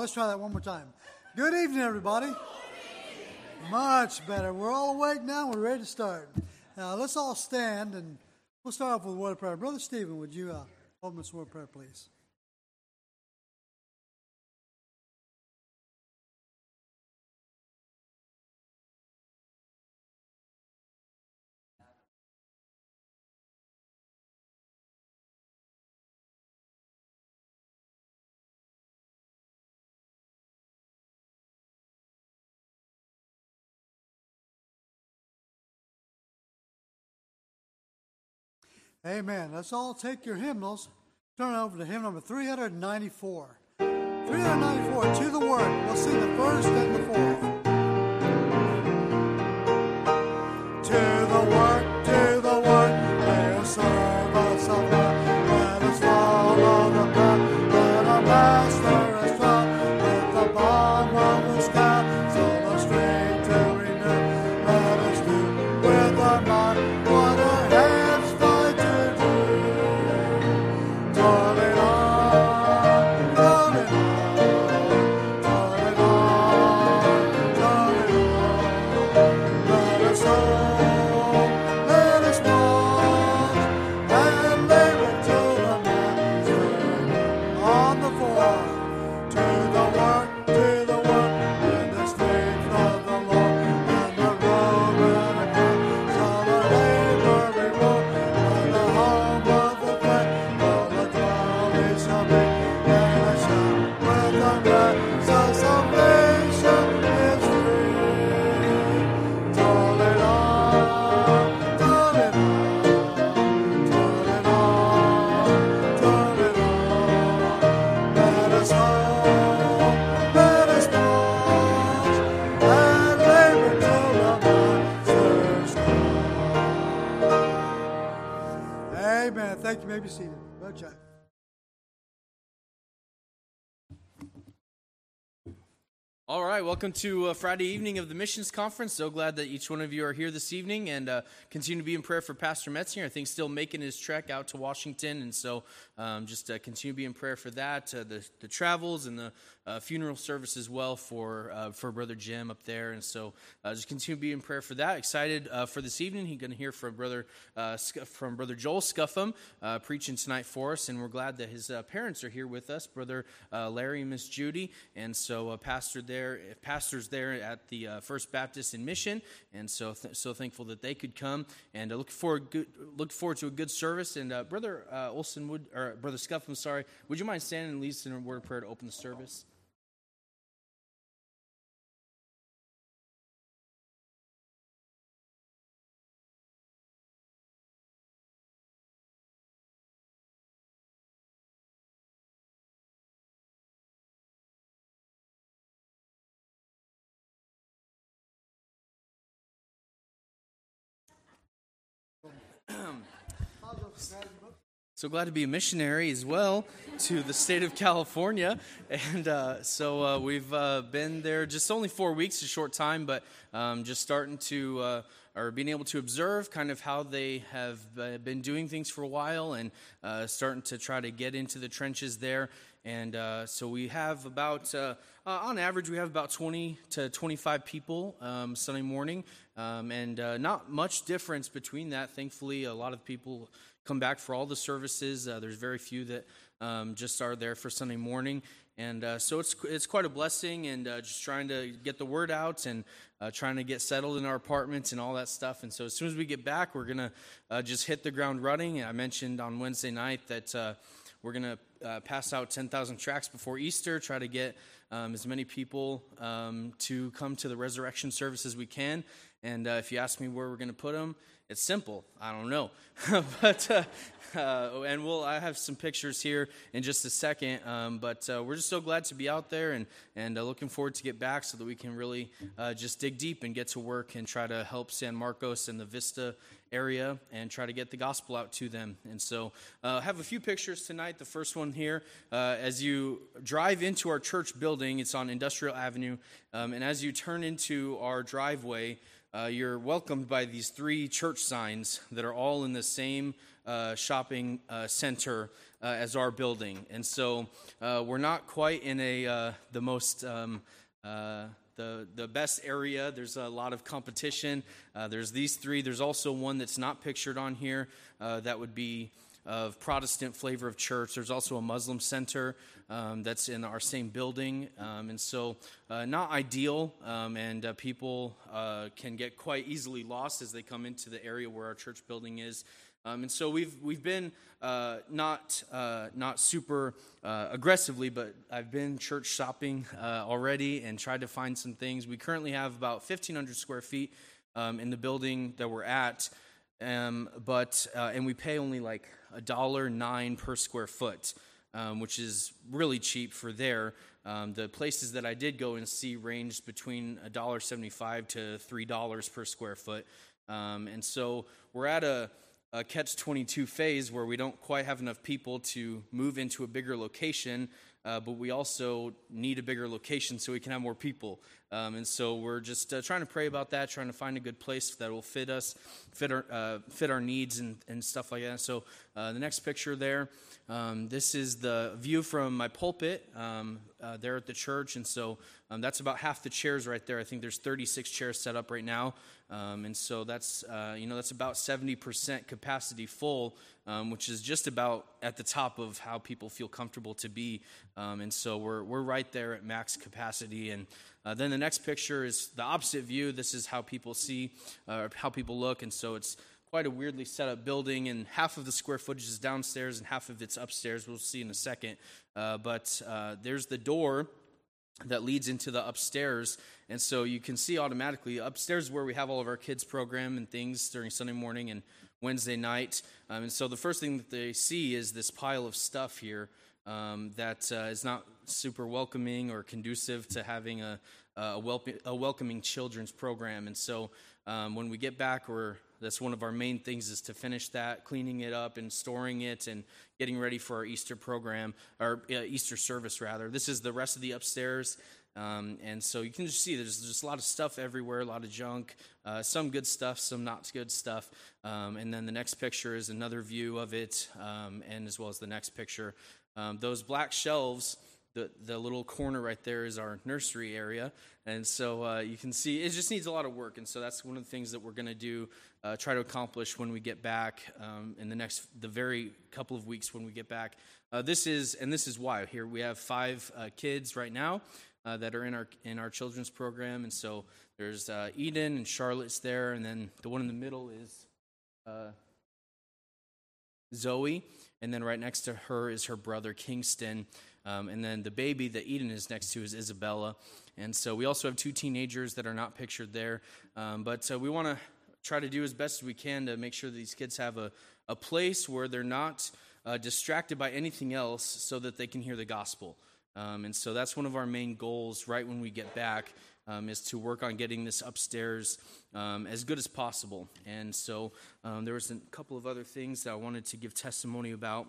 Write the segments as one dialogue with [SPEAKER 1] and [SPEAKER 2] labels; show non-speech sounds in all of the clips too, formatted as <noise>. [SPEAKER 1] let's try that one more time. Good evening, everybody. Much better. We're all awake now. We're ready to start. Now, let's all stand and we'll start off with a word of prayer. Brother Stephen, would you uh, open us a word of prayer, please? Amen. Let's all take your hymnals, turn over to hymn number 394. 394, to the Word. We'll sing the first and the fourth.
[SPEAKER 2] welcome to uh, Friday evening of the Missions Conference. So glad that each one of you are here this evening and uh, continue to be in prayer for Pastor Metzinger. I think still making his trek out to Washington. And so um, just uh, continue to be in prayer for that, uh, the, the, travels and the uh, funeral service as well for uh, for Brother Jim up there. And so uh, just continue to be in prayer for that. Excited uh, for this evening. He's going to hear from Brother from Brother Joel Scuffham preaching tonight for us, and we're glad that his parents are here with us, Brother Larry and Miss Judy, and so pastor there, pastors there at the First Baptist in Mission, and so th- so thankful that they could come and look forward good, look forward to a good service. And Brother Olson would or Brother Scuffham, sorry, would you mind standing and lead us in a word of prayer to open the service? So glad to be a missionary as well to the state of California. And uh, so uh, we've uh, been there just only four weeks, a short time, but um, just starting to uh, or being able to observe kind of how they have uh, been doing things for a while and uh, starting to try to get into the trenches there. And uh, so we have about, uh, uh on average, we have about 20 to 25 people um, Sunday morning, um, and not much difference between that. Thankfully, a lot of people, come back for all the services. Uh, there's very few that um, just are there for Sunday morning. And uh, so it's, it's quite a blessing and uh, just trying to get the word out and uh, trying to get settled in our apartments and all that stuff. And so as soon as we get back, we're going to uh, just hit the ground running. I mentioned on Wednesday night that uh, we're going to pass out 10,000 tracks before Easter, try to get um, as many people um, to come to the resurrection service as we can. And uh, if you ask me where we're going to put them, it's simple. I don't know. <laughs> but, uh, uh, and we'll, I have some pictures here in just a second. Um, but uh, we're just so glad to be out there and, and uh, looking forward to get back so that we can really uh, just dig deep and get to work and try to help San Marcos and the Vista area and try to get the gospel out to them. And so I uh, have a few pictures tonight. The first one here, uh, as you drive into our church building, it's on Industrial Avenue. Um, and as you turn into our driveway, uh, you're welcomed by these three church signs that are all in the same uh, shopping uh, center uh, as our building. And so uh, we're not quite in a uh, the most um, the, the best area. There's a lot of competition. there's these three. There's also one that's not pictured on here. that would be of Protestant flavor of church. There's also a Muslim center um, that's in our same building. Um, and so, uh, not ideal, um, and uh, people uh, can get quite easily lost as they come into the area where our church building is. Um, and so we've we've been uh, not uh, not super uh, aggressively, but I've been church shopping already and tried to find some things. We currently have about 1,500 square feet um, in the building that we're at, um, but and we pay only like a dollar nine per square foot, um, which is really cheap for there. Um, the places that I did go and see ranged between a dollar seventy-five to three dollars per square foot, um, and so we're at a, a catch-22 phase where we don't quite have enough people to move into a bigger location. Uh, but we also need a bigger location so we can have more people. Um, and so we're just uh, trying to pray about that, trying to find a good place that will fit us, fit our, uh, fit our needs and, and stuff like that. So uh, the next picture there, um, this is the view from my pulpit um, uh, there at the church. And so um, that's about half the chairs right there. I think there's 36 chairs set up right now. Um, and so that's, uh, you know, that's about 70% capacity full, um, which is just about at the top of how people feel comfortable to be. and so we're, we're right there at max capacity. And uh, then the next picture is the opposite view. This is how people see, uh, how people look, and so it's quite a weirdly set up building, and half of the square footage is downstairs and half of it's upstairs. We'll see in a second. Uh, but uh, there's the door that leads into the upstairs. And so you can see automatically upstairs where we have all of our kids' program and things during Sunday morning and Wednesday night. Um, and so the first thing that they see is this pile of stuff here um, that uh, is not super welcoming or conducive to having a, a, a welcoming children's program. And so um, when we get back, we're that's one of our main things is to finish that cleaning it up and storing it and getting ready for our easter program our uh, easter service rather this is the rest of the upstairs um, and so you can just see there's just a lot of stuff everywhere a lot of junk uh, some good stuff some not good stuff um, and then the next picture is another view of it um, and as well as the next picture um, those black shelves, the, the little corner right there is our nursery area. And so uh, you can see it just needs a lot of work. And so that's one of the things that we're going to do, uh, try to accomplish when we get back um, in the next, the very couple of weeks when we get back. Uh, this is, and this is why here we have five uh, kids right now. Uh, that are in our in our children's program, and so there's uh, Eden and Charlotte's there, and then the one in the middle is Zoe, and then right next to her is her brother, Kingston. Um, and then the baby that Eden is next to is Isabella. And so we also have two teenagers that are not pictured there. Um, but uh, we want to try to do as best as we can to make sure these kids have a, a place where they're not uh, distracted by anything else so that they can hear the gospel. Um, and so that's one of our main goals right when we get back um, is to work on getting this upstairs um, as good as possible. And so um, there was a couple of other things that I wanted to give testimony about.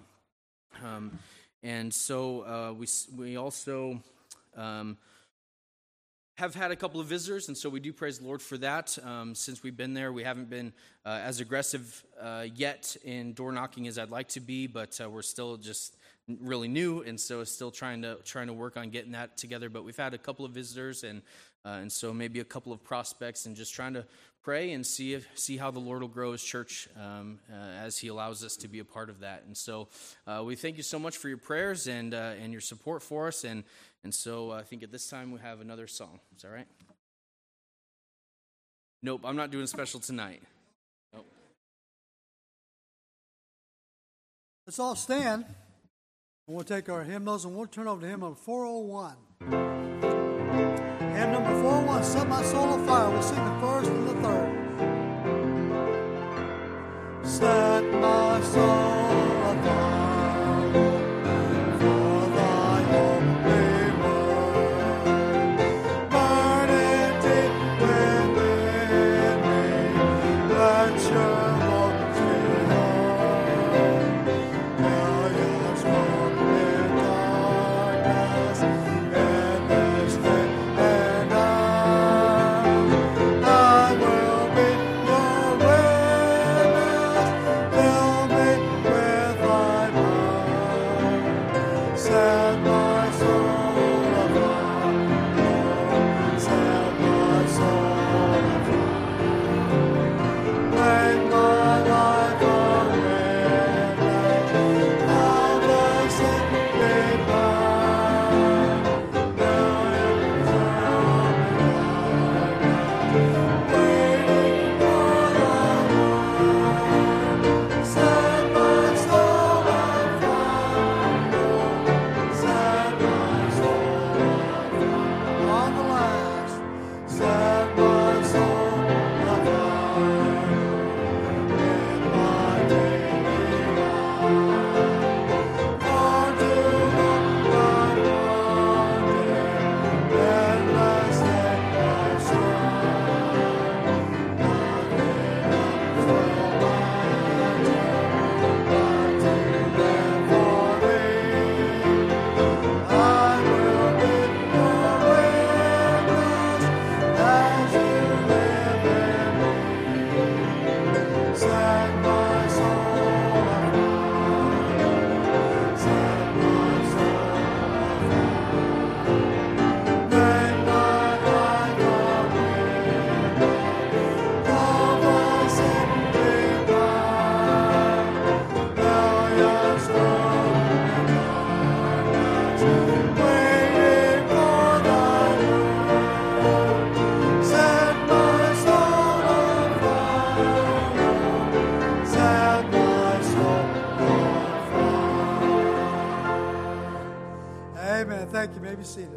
[SPEAKER 2] Um, and so uh, we, we also um, have had a couple of visitors, and so we do praise the Lord for that. Um, since we've been there, we haven't been uh, as aggressive uh, yet in door knocking as I'd like to be, but uh, we're still just really new, and so still trying to trying to work on getting that together. But we've had a couple of visitors, and uh, and so maybe a couple of prospects, and just trying to pray and see if, see how the Lord will grow His church um, uh, as He allows us to be a part of that. And so uh, we thank you so much for your prayers and uh, and your support for us. And and so uh, I think at this time we have another song. Is that right? Nope, I'm not doing special tonight.
[SPEAKER 1] Nope. Let's all stand. And we'll take our hymnals and we'll turn over to hymn number 401. Hymn number 401, Set My Soul on Fire. We'll sing the first and the third. Set my soul be seated.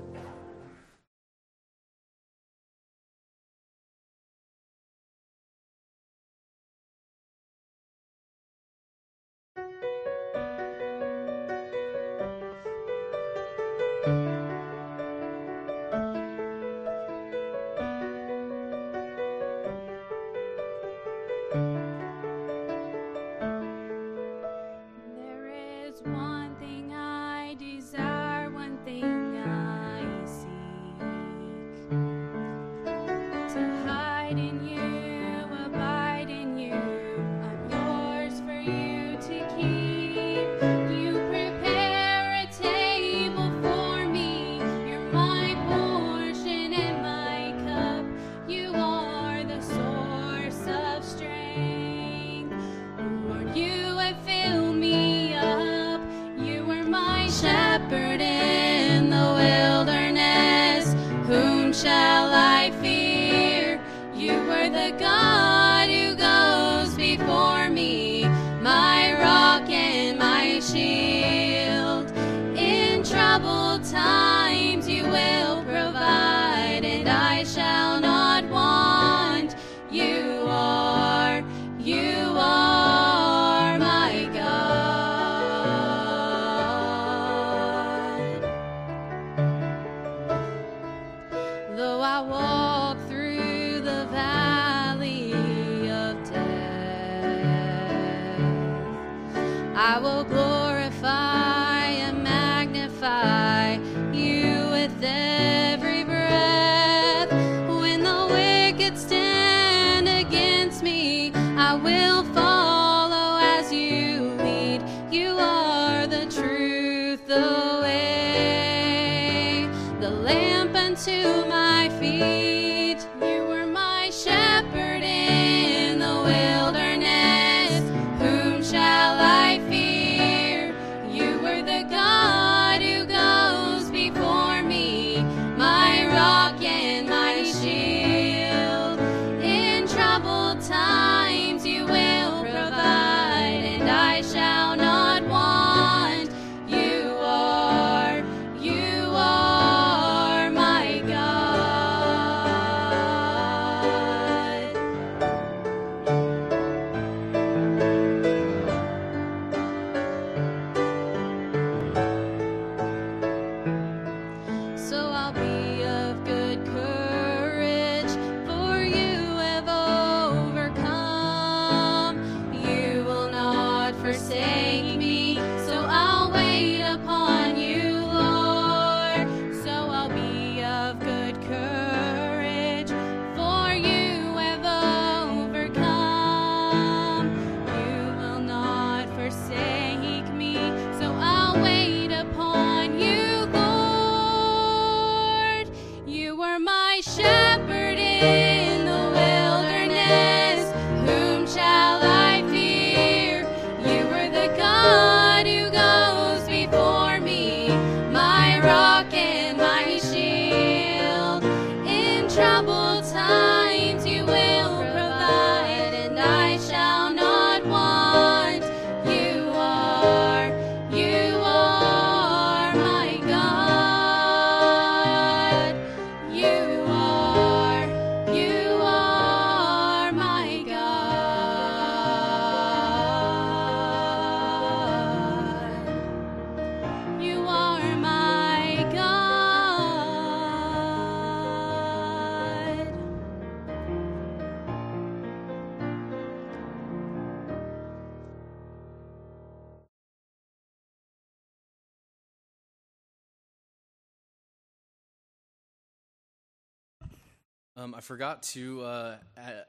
[SPEAKER 2] Um, I forgot to uh,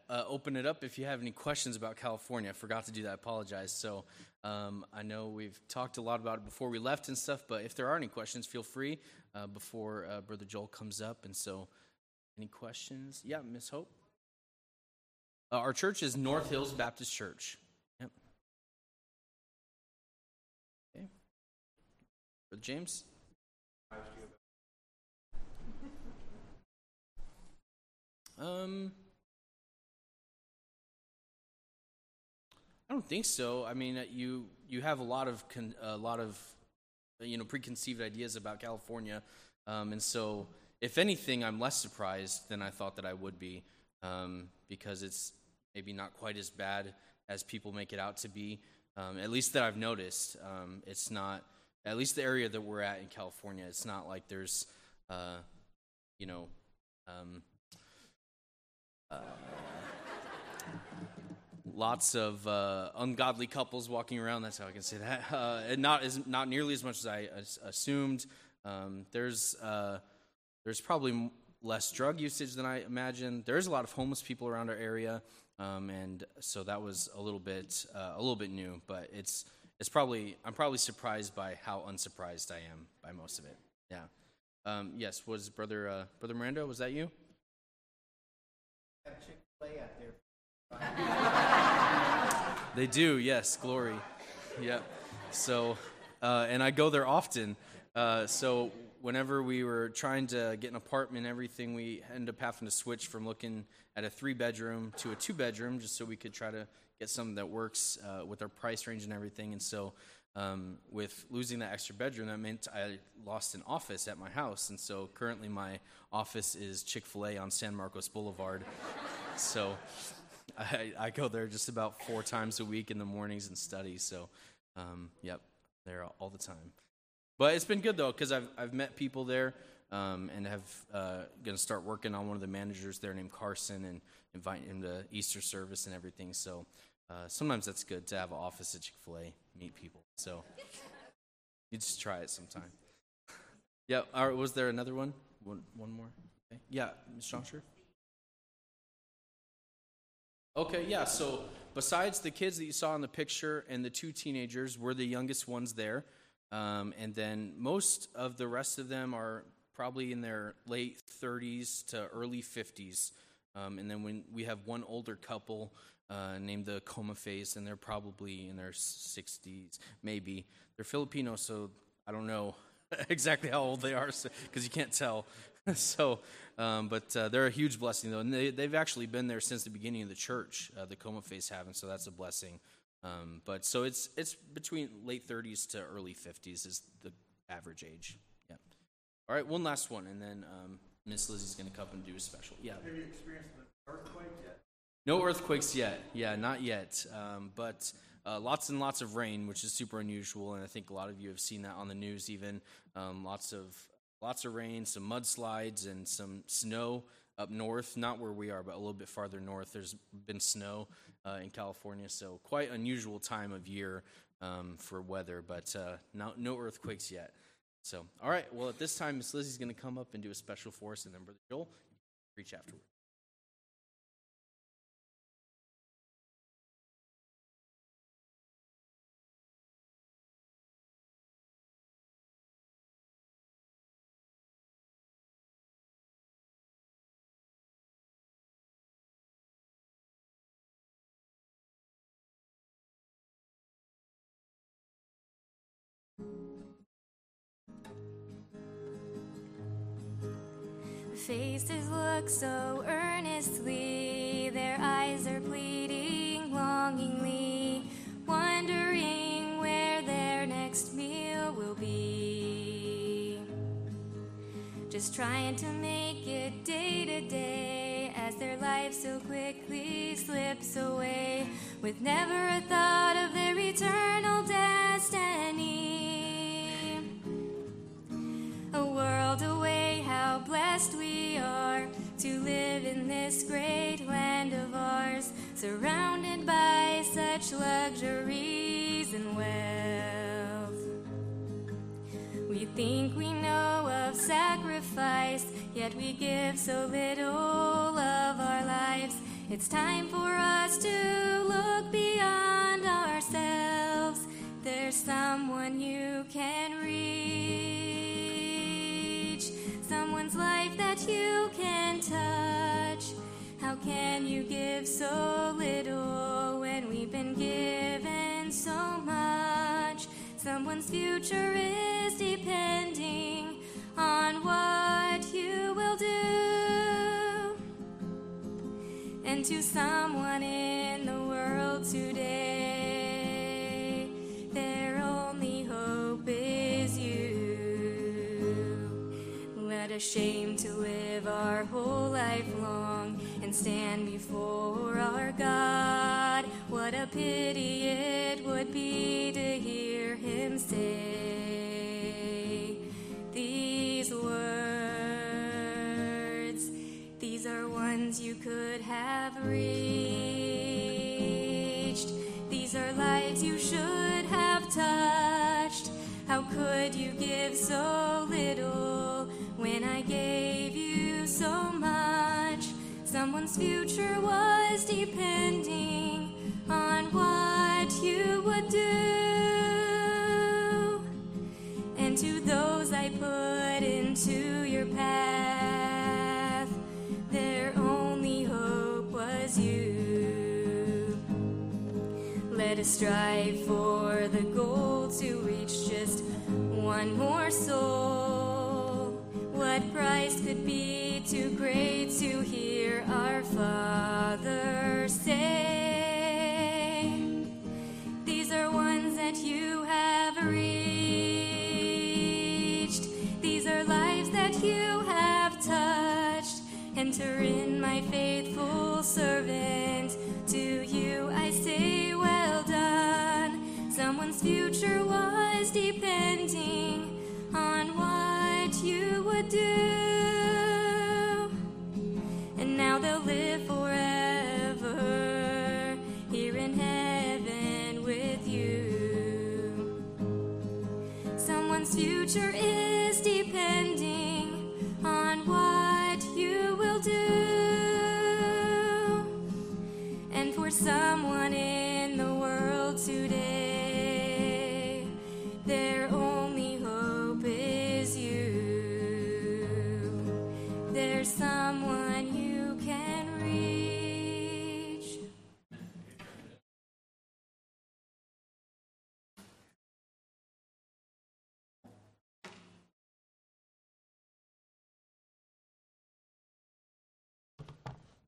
[SPEAKER 2] uh, open it up if you have any questions about California. I forgot to do that. I apologize. So um, I know we've talked a lot about it before we left and stuff, but if there are any questions, feel free uh, before uh, Brother Joel comes up. And so, any questions? Yeah, Miss Hope. Uh, our church is North Hills Baptist Church. Yep. Okay. Brother James. Um, I don't think so. I mean, uh, you you have a lot of con, a lot of uh, you know preconceived ideas about California, um, and so if anything, I'm less surprised than I thought that I would be um, because it's maybe not quite as bad as people make it out to be. Um, at least that I've noticed, um, it's not. At least the area that we're at in California, it's not like there's, uh, you know, um, uh, lots of uh, ungodly couples walking around. That's how I can say that. <laughs> Uh, and not as not nearly as much as I as assumed. Um, there's uh, there's probably less drug usage than I imagined. There's a lot of homeless people around our area, um, and so that was a little bit uh, a little bit new. But it's it's probably I'm probably surprised by how unsurprised I am by most of it. Yeah. Um, yes, was brother brother Miranda? Was that you? <laughs> They do, yes, glory. Yep. So, uh, and I go there often. Uh, so, whenever we were trying to get an apartment and everything, we end up having to switch from looking at a three bedroom to a two bedroom just so we could try to get something that works uh, with our price range and everything. And so, um, with losing that extra bedroom, that meant I lost an office at my house. And so currently my office is Chick fil A on San Marcos Boulevard. <laughs> so I, I, go there just about four times a week in the mornings and study. So, um, yep, there all, the time. But it's been good though, because I've, I've met people there um, and have uh, going to start working on one of the managers there named Carson and invite him to Easter service and everything. So, uh, sometimes that's good to have an office at Chick fil A, meet people. So you just try it sometime. <laughs> yeah, was there another one? One, one more? Okay. Yeah, Ms. Johnson? Okay, yeah, so besides the kids that you saw in the picture and the two teenagers, were the youngest ones there. Um, and then most of the rest of them are probably in their late 30s to early 50s. Um, and then when we have one older couple uh, named the Coma Face, and they're probably in their 60s, maybe. They're Filipino, so I don't know <laughs> exactly how old they are because so, you can't tell. <laughs> so, um, but uh, they're a huge blessing, though. And they, have actually been there since the beginning of the church, uh, the Coma Face have, and so that's a blessing. Um, but so it's it's between late 30s to early 50s is the average age. Yeah. All right, one last one, and then um, Miss Lizzie's going to come and do a special. Yeah. Have you experienced an earthquake yet? No earthquakes yet. Yeah, not yet. Um, but uh, lots and lots of rain, which is super unusual, and I think a lot of you have seen that on the news. Even um, lots of lots of rain, some mudslides, and some snow up north. Not where we are, but a little bit farther north. There's been snow uh, in California, so quite unusual time of year um, for weather. But uh, no earthquakes yet. So all right. Well, at this time, Miss Lizzie's going to come up and do a special for us, and then Brother Joel preach afterward.
[SPEAKER 3] faces look so earnestly, their eyes are pleading longingly, wondering where their next meal will be. Just trying to make it day to day as their life so quickly slips away with never a thought of their eternal destiny. blessed we are to live in this great land of ours, surrounded by such luxuries and wealth. We think we know of sacrifice, yet we give so little of our lives. It's time for us to look beyond ourselves. There's someone you can. life that you can touch. How can you give so little when we've been given so much? Someone's future is depending on what you will do. And to someone in the world today, ashamed to live our whole life long and stand before our God. What a pity it would be to hear him say these words. These are ones you could have reached, these are lives you should have touched. How could you give so little? When I gave you so much, someone's future was depending on what you would do. And to those I put into your path, their only hope was you. Let us strive for the goal to reach just one more soul could be too great to hear our Father say.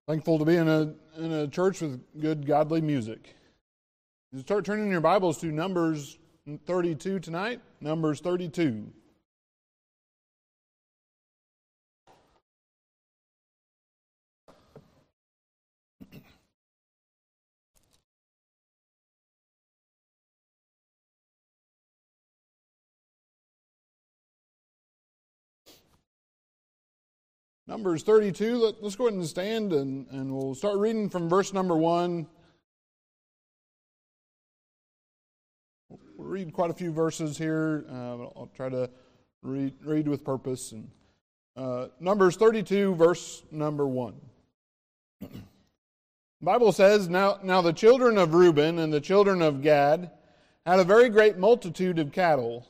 [SPEAKER 1] Thankful to be in a, in a church with good godly music. You start turning your Bibles to Numbers 32 tonight. Numbers 32. Numbers 32, let, us go ahead and stand and, and we'll start reading from verse number 1. We'll read quite a few verses here, uh, I'll try to read, read with purpose. And, uh, Numbers 32, verse number 1. the Bible says, now, now the children of Reuben and the children of Gad had a very great multitude of cattle.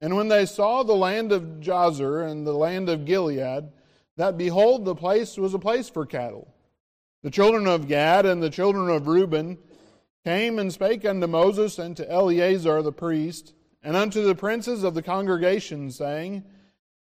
[SPEAKER 1] And when they saw the land of Jazer and the land of Gilead, that behold, the place was a place for cattle. The children of Gad and the children of Reuben came and spake unto Moses and to Eleazar the priest, and unto the princes of the congregation, saying,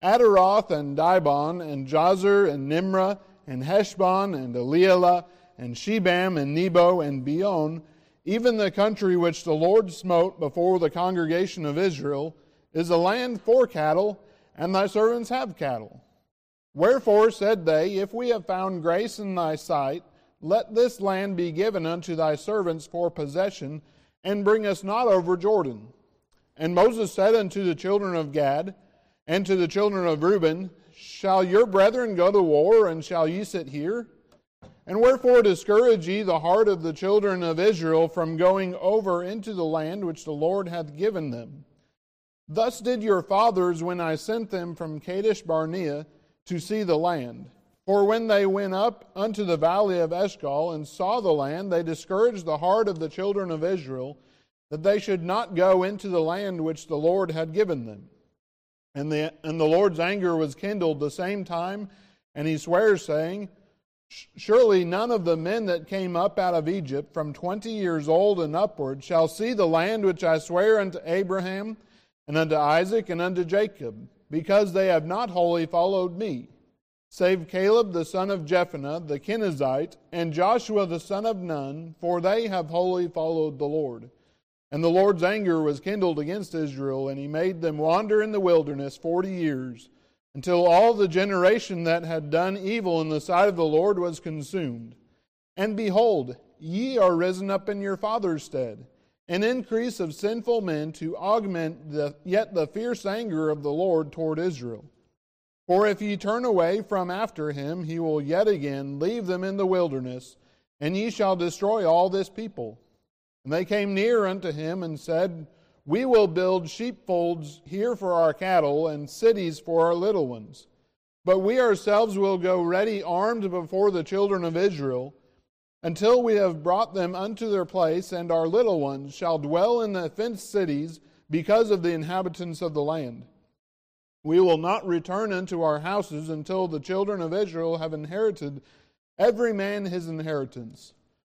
[SPEAKER 1] Ataroth and Dibon and Jazer and Nimrah and Heshbon and Elealeh and Shebam and Nebo and Beon, even the country which the Lord smote before the congregation of Israel, is a land for cattle, and thy servants have cattle. Wherefore said they, If we have found grace in thy sight, let this land be given unto thy servants for possession, and bring us not over Jordan. And Moses said unto the children of Gad, and to the children of Reuben, Shall your brethren go to war, and shall ye sit here? And wherefore discourage ye the heart of the children of Israel from going over into the land which the Lord hath given them? Thus did your fathers when I sent them from Kadesh Barnea to see the land. For when they went up unto the valley of Eshcol and saw the land, they discouraged the heart of the children of Israel that they should not go into the land which the Lord had given them. And the, and the Lord's anger was kindled the same time, and he swears, saying, Surely none of the men that came up out of Egypt from twenty years old and upward shall see the land which I swear unto Abraham and unto Isaac and unto Jacob, because they have not wholly followed me, save Caleb the son of Jephunneh the Kenizzite, and Joshua the son of Nun, for they have wholly followed the Lord. And the Lord's anger was kindled against Israel, and he made them wander in the wilderness forty years, until all the generation that had done evil in the sight of the Lord was consumed. And behold, ye are risen up in your father's stead an increase of sinful men to augment the, yet the fierce anger of the Lord toward Israel. For if ye turn away from after him, he will yet again leave them in the wilderness, and ye shall destroy all this people. And they came near unto him and said, We will build sheepfolds here for our cattle, and cities for our little ones. But we ourselves will go ready armed before the children of Israel until we have brought them unto their place, and our little ones shall dwell in the fenced cities because of the inhabitants of the land. We will not return unto our houses until the children of Israel have inherited every man his inheritance.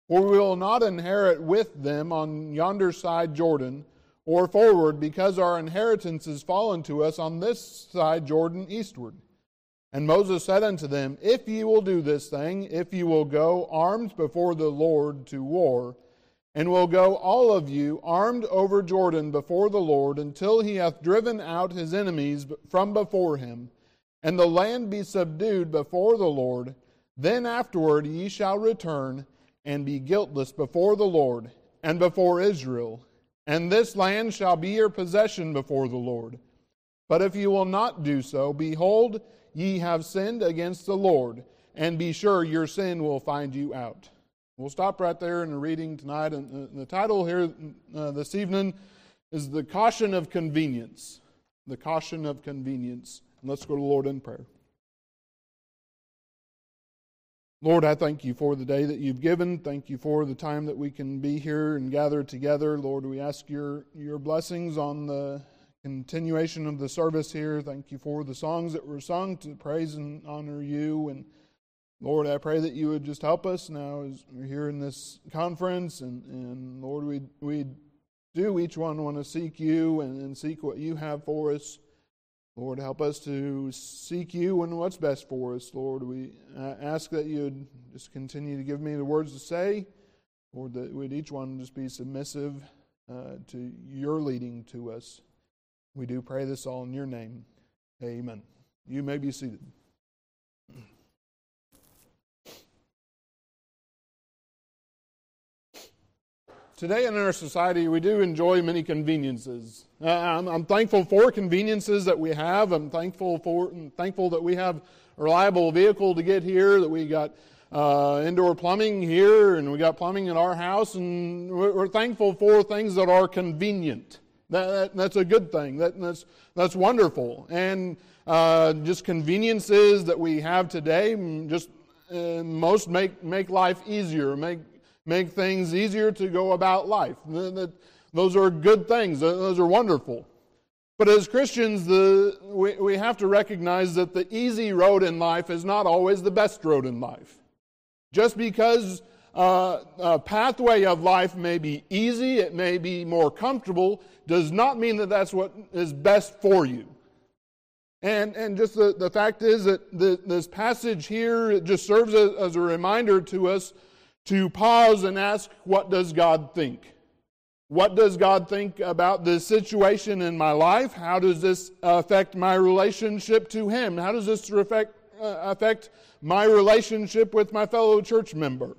[SPEAKER 1] For we will not inherit with them on yonder side Jordan or forward, because our inheritance is fallen to us on this side Jordan eastward. And Moses said unto them, If ye will do this thing, if ye will go armed before the Lord to war, and will go all of you armed over Jordan before the Lord, until he hath driven out his enemies from before him, and the land be subdued before the Lord, then afterward ye shall return and be guiltless before the Lord and before Israel, and this land shall be your possession before the Lord. But if ye will not do so, behold, Ye have sinned against the Lord, and be sure your sin will find you out. We'll stop right there in the reading tonight. And the title here uh, this evening is The Caution of Convenience. The Caution of Convenience. And let's go to the Lord in prayer. Lord, I thank you for the day that you've given. Thank you for the time that we can be here and gather together. Lord, we ask your, your blessings on the continuation of the service here. Thank you for the songs that were sung to praise and honor you. And Lord, I pray that you would just help us now as we're here in this conference. And, and Lord, we, we do each one want to seek you and, and seek what you have for us. Lord, help us to seek you and what's best for us. Lord, we ask that you'd just continue to give me the words to say. Lord, that we would each one just be submissive uh, to your leading to us. We do pray this all in your name. Amen. You may be seated. Today in our society, we do enjoy many conveniences. Uh, I'm, I'm, thankful for conveniences that we have. I'm thankful for and thankful that we have a reliable vehicle to get here. That we got uh, indoor plumbing here, and we got plumbing in our house, and we're, we're thankful for things that are convenient. That, that, that's a good thing. That, that's, that's wonderful. And uh, just conveniences that we have today, mm, just uh, most make, make life easier, make, make things easier to go about life. That, those are good things, those are wonderful. But as Christians, the, we, we have to recognize that the easy road in life is not always the best road in life. Just because uh, a pathway of life may be easy, it may be more comfortable, does not mean that that's what is best for you. And, and just the, the fact is that the, this passage here just serves as, as a reminder to us to pause and ask, what does God think? What does God think about this situation in my life? How does this affect my relationship to Him? How does this affect, uh, affect my relationship with my fellow church member?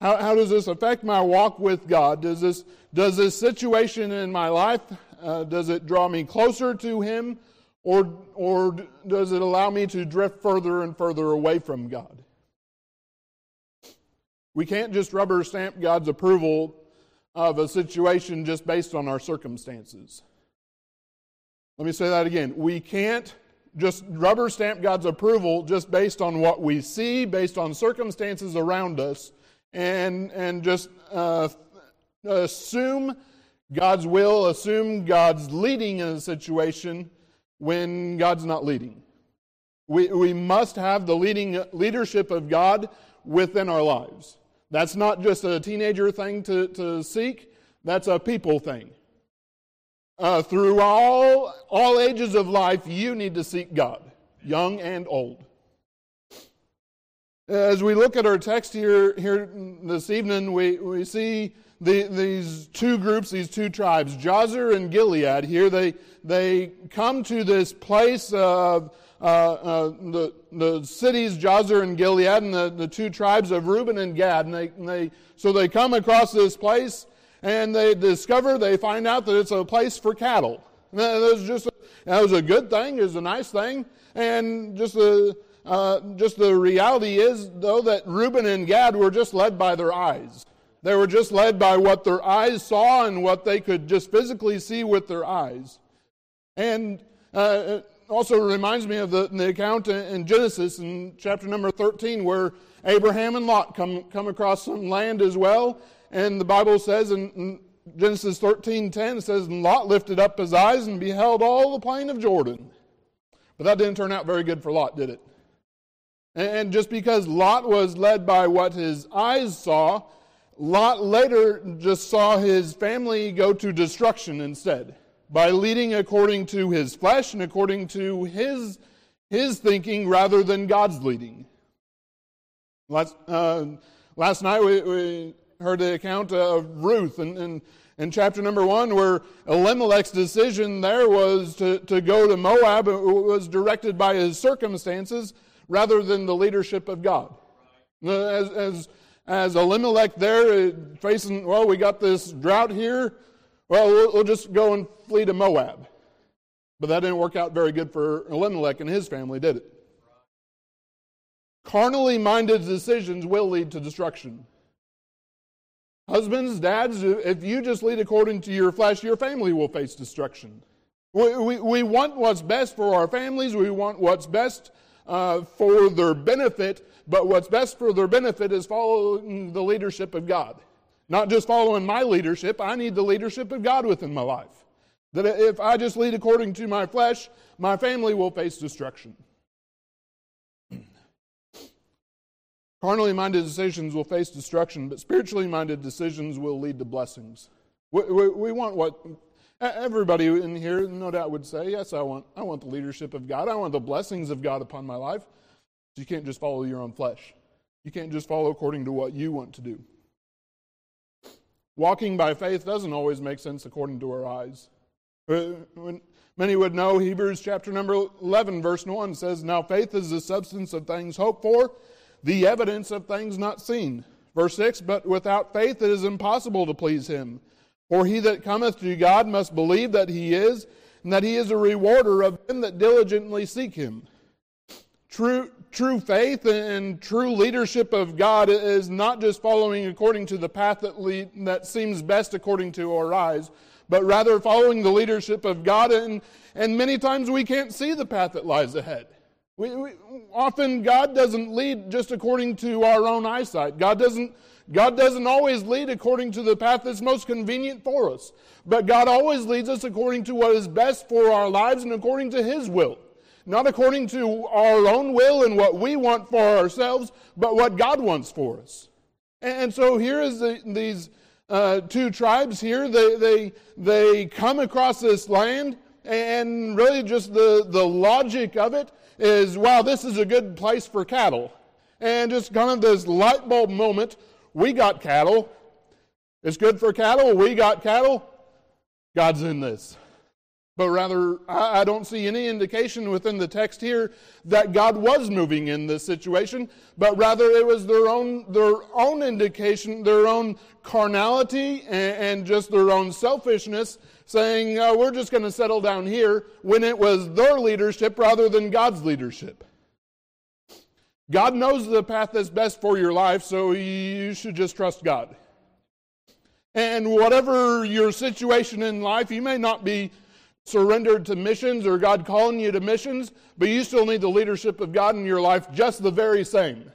[SPEAKER 1] How, how does this affect my walk with God? Does this, does this situation in my life, uh, does it draw me closer to Him? Or, or does it allow me to drift further and further away from God? We can't just rubber stamp God's approval of a situation just based on our circumstances. Let me say that again. We can't just rubber stamp God's approval just based on what we see, based on circumstances around us, and, and just uh, assume God's will, assume God's leading in a situation when God's not leading. We, we must have the leading leadership of God within our lives. That's not just a teenager thing to, to seek, that's a people thing. Uh, through all, all ages of life, you need to seek God, young and old. As we look at our text here, here this evening, we, we see the, these two groups, these two tribes, Jazer and Gilead, here they, they come to this place of uh, uh, the, the cities, Jazer and Gilead, and the, the two tribes of Reuben and Gad. And they, and they, so they come across this place and they discover, they find out that it's a place for cattle. And that was just that was a good thing, it was a nice thing, and just a, uh, just the reality is, though, that Reuben and Gad were just led by their eyes. They were just led by what their eyes saw and what they could just physically see with their eyes. And uh, also reminds me of the, the, account in Genesis in chapter number 13 where Abraham and Lot come, come across some land as well. And the Bible says in, Genesis 13 10 says, And Lot lifted up his eyes and beheld all the plain of Jordan. But that didn't turn out very good for Lot, did it? And just because Lot was led by what his eyes saw, Lot later just saw his family go to destruction instead by leading according to his flesh and according to his, his thinking rather than God's leading. Last, uh, last night we, we, heard the account of Ruth and, in chapter number one, where Elimelech's decision there was to, to go to Moab, it was directed by his circumstances rather than the leadership of God. As, as, as Elimelech there uh, facing, well, we got this drought here. Well, well, we'll just go and flee to Moab. But that didn't work out very good for Elimelech and his family, did it? Carnally minded decisions will lead to destruction. Husbands, dads, if you just lead according to your flesh, your family will face destruction. We, we, we want what's best for our families. We want what's best uh, for their benefit, but what's best for their benefit is following the leadership of God. Not just following my leadership, I need the leadership of God within my life. That if I just lead according to my flesh, my family will face destruction. <clears throat> Carnally minded decisions will face destruction, but spiritually minded decisions will lead to blessings. We, we, we want what Everybody in here, no doubt, would say, Yes, I want, I want the leadership of God. I want the blessings of God upon my life. So you can't just follow your own flesh. You can't just follow according to what you want to do. Walking by faith doesn't always make sense according to our eyes. Uh, when many would know, Hebrews chapter number 11, verse 1 says, Now faith is the substance of things hoped for, the evidence of things not seen. Verse 6, But without faith it is impossible to please him. For he that cometh to God must believe that he is, and that he is a rewarder of them that diligently seek him. True, true faith and true leadership of God is not just following according to the path that, lead, that seems best according to our eyes, but rather following the leadership of God. And, and many times we can't see the path that lies ahead. We, we, often God doesn't lead just according to our own eyesight. God doesn't God doesn't always lead according to the path that's most convenient for us, but God always leads us according to what is best for our lives and according to His will. Not according to our own will and what we want for ourselves, but what God wants for us. And so here is the, these uh, two tribes here. They, they, they come across this land, and really just the, the logic of it is wow, this is a good place for cattle. And just kind of this light bulb moment we got cattle. It's good for cattle. We got cattle. God's in this. But rather, I don't see any indication within the text here that God was moving in this situation, but rather it was their own, their own indication, their own carnality, and, just their own selfishness saying, oh, we're just going to settle down here when it was their leadership rather than God's leadership. God knows the path that's best for your life, so you should just trust God. And whatever your situation in life, you may not be surrendered to missions or God calling you to missions, but you still need the leadership of God in your life just the very same.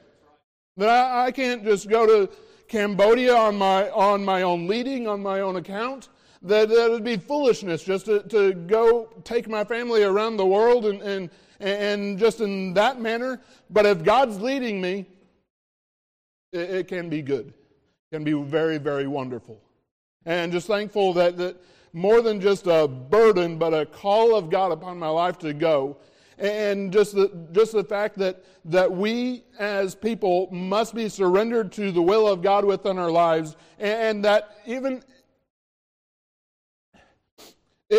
[SPEAKER 1] That I, I can't just go to Cambodia on my, on my own leading, on my own account. That, that would be foolishness just to, to go take my family around the world and, and and just in that manner. But if God's leading me, it, can be good, it can be very, very wonderful. And just thankful that, that more than just a burden, but a call of God upon my life to go. And just the, just the fact that, that we as people must be surrendered to the will of God within our lives, and that even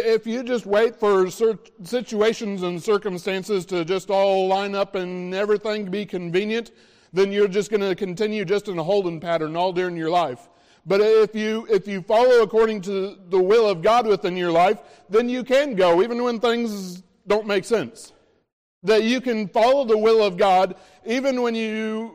[SPEAKER 1] if you just wait for situations and circumstances to just all line up and everything to be convenient, then you're just going to continue just in a holding pattern all during your life. But if you, if you follow according to the will of God within your life, then you can go, even when things don't make sense. That you can follow the will of God, even when you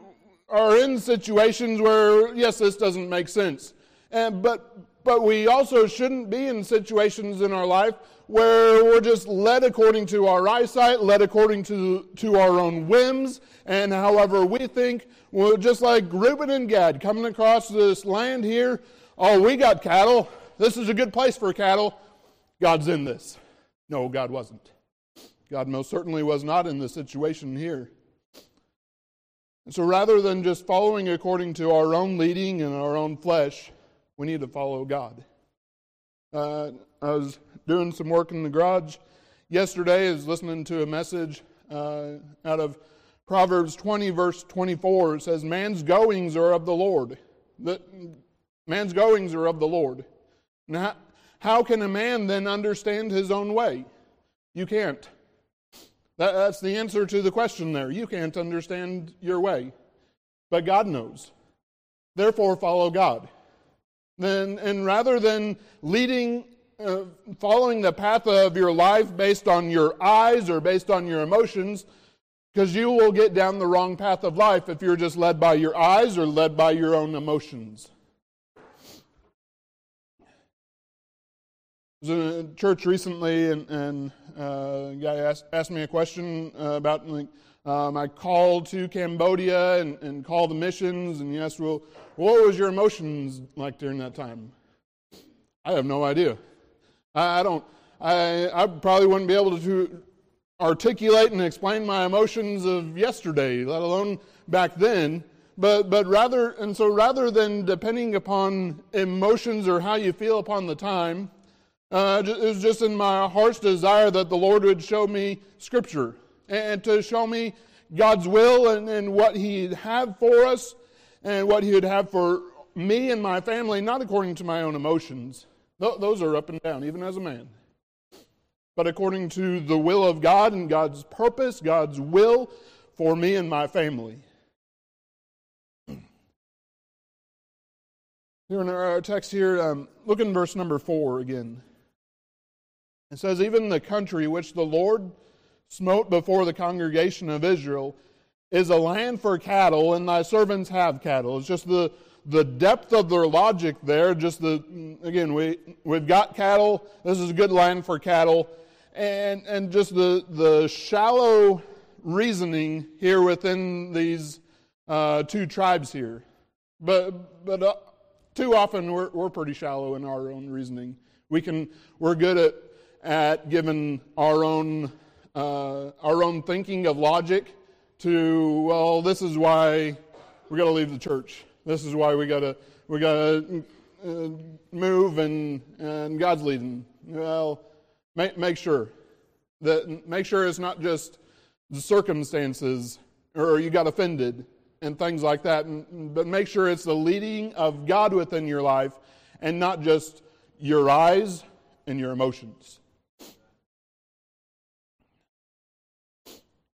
[SPEAKER 1] are in situations where, yes, this doesn't make sense. And, but but we also shouldn't be in situations in our life where we're just led according to our eyesight, led according to, to our own whims, and however we think. We're just like Reuben and Gad coming across this land here. Oh, we got cattle. This is a good place for cattle. God's in this. No, God wasn't. God most certainly was not in the situation here. And so rather than just following according to our own leading and our own flesh, we need to follow God. Uh, I was doing some work in the garage yesterday, I was listening to a message uh, out of Proverbs 20, verse 24. It says, Man's goings are of the Lord. The, man's goings are of the Lord. Now, how can a man then understand his own way? You can't. That, that's the answer to the question there. You can't understand your way, but God knows. Therefore, follow God. And, and rather than leading, uh, following the path of your life based on your eyes or based on your emotions, because you will get down the wrong path of life if you're just led by your eyes or led by your own emotions. I was in a church recently, and, and uh, a guy asked, asked, me a question uh, about like, um, my call to Cambodia and, and call the missions, and yes, we'll. What was your emotions like during that time? I have no idea. I, I don't. I, I probably wouldn't be able to articulate and explain my emotions of yesterday, let alone back then. But, but rather, and so rather than depending upon emotions or how you feel upon the time, uh, it was just in my heart's desire that the Lord would show me Scripture and to show me God's will and, and what He'd have for us and what He would have for me and my family, not according to my own emotions. those are up and down, even as a man. But according to the will of God and God's purpose, God's will for me and my family. Here in our text here, um, look in verse number four again. It says, Even the country which the Lord smote before the congregation of Israel, is a land for cattle, and thy servants have cattle. It's just the, the depth of their logic there. Just the, again, we, we've got cattle. This is a good land for cattle. And, and just the, the shallow reasoning here within these uh, two tribes here. But, but uh, too often we're, we're pretty shallow in our own reasoning. We can, we're good at, at giving our own, uh, our own thinking of logic to, well, this is why we got to leave the church. This is why we got to we got to uh, move and and God's leading. Well, make make sure that make sure it's not just the circumstances or you got offended and things like that. And, but make sure it's the leading of God within your life and not just your eyes and your emotions.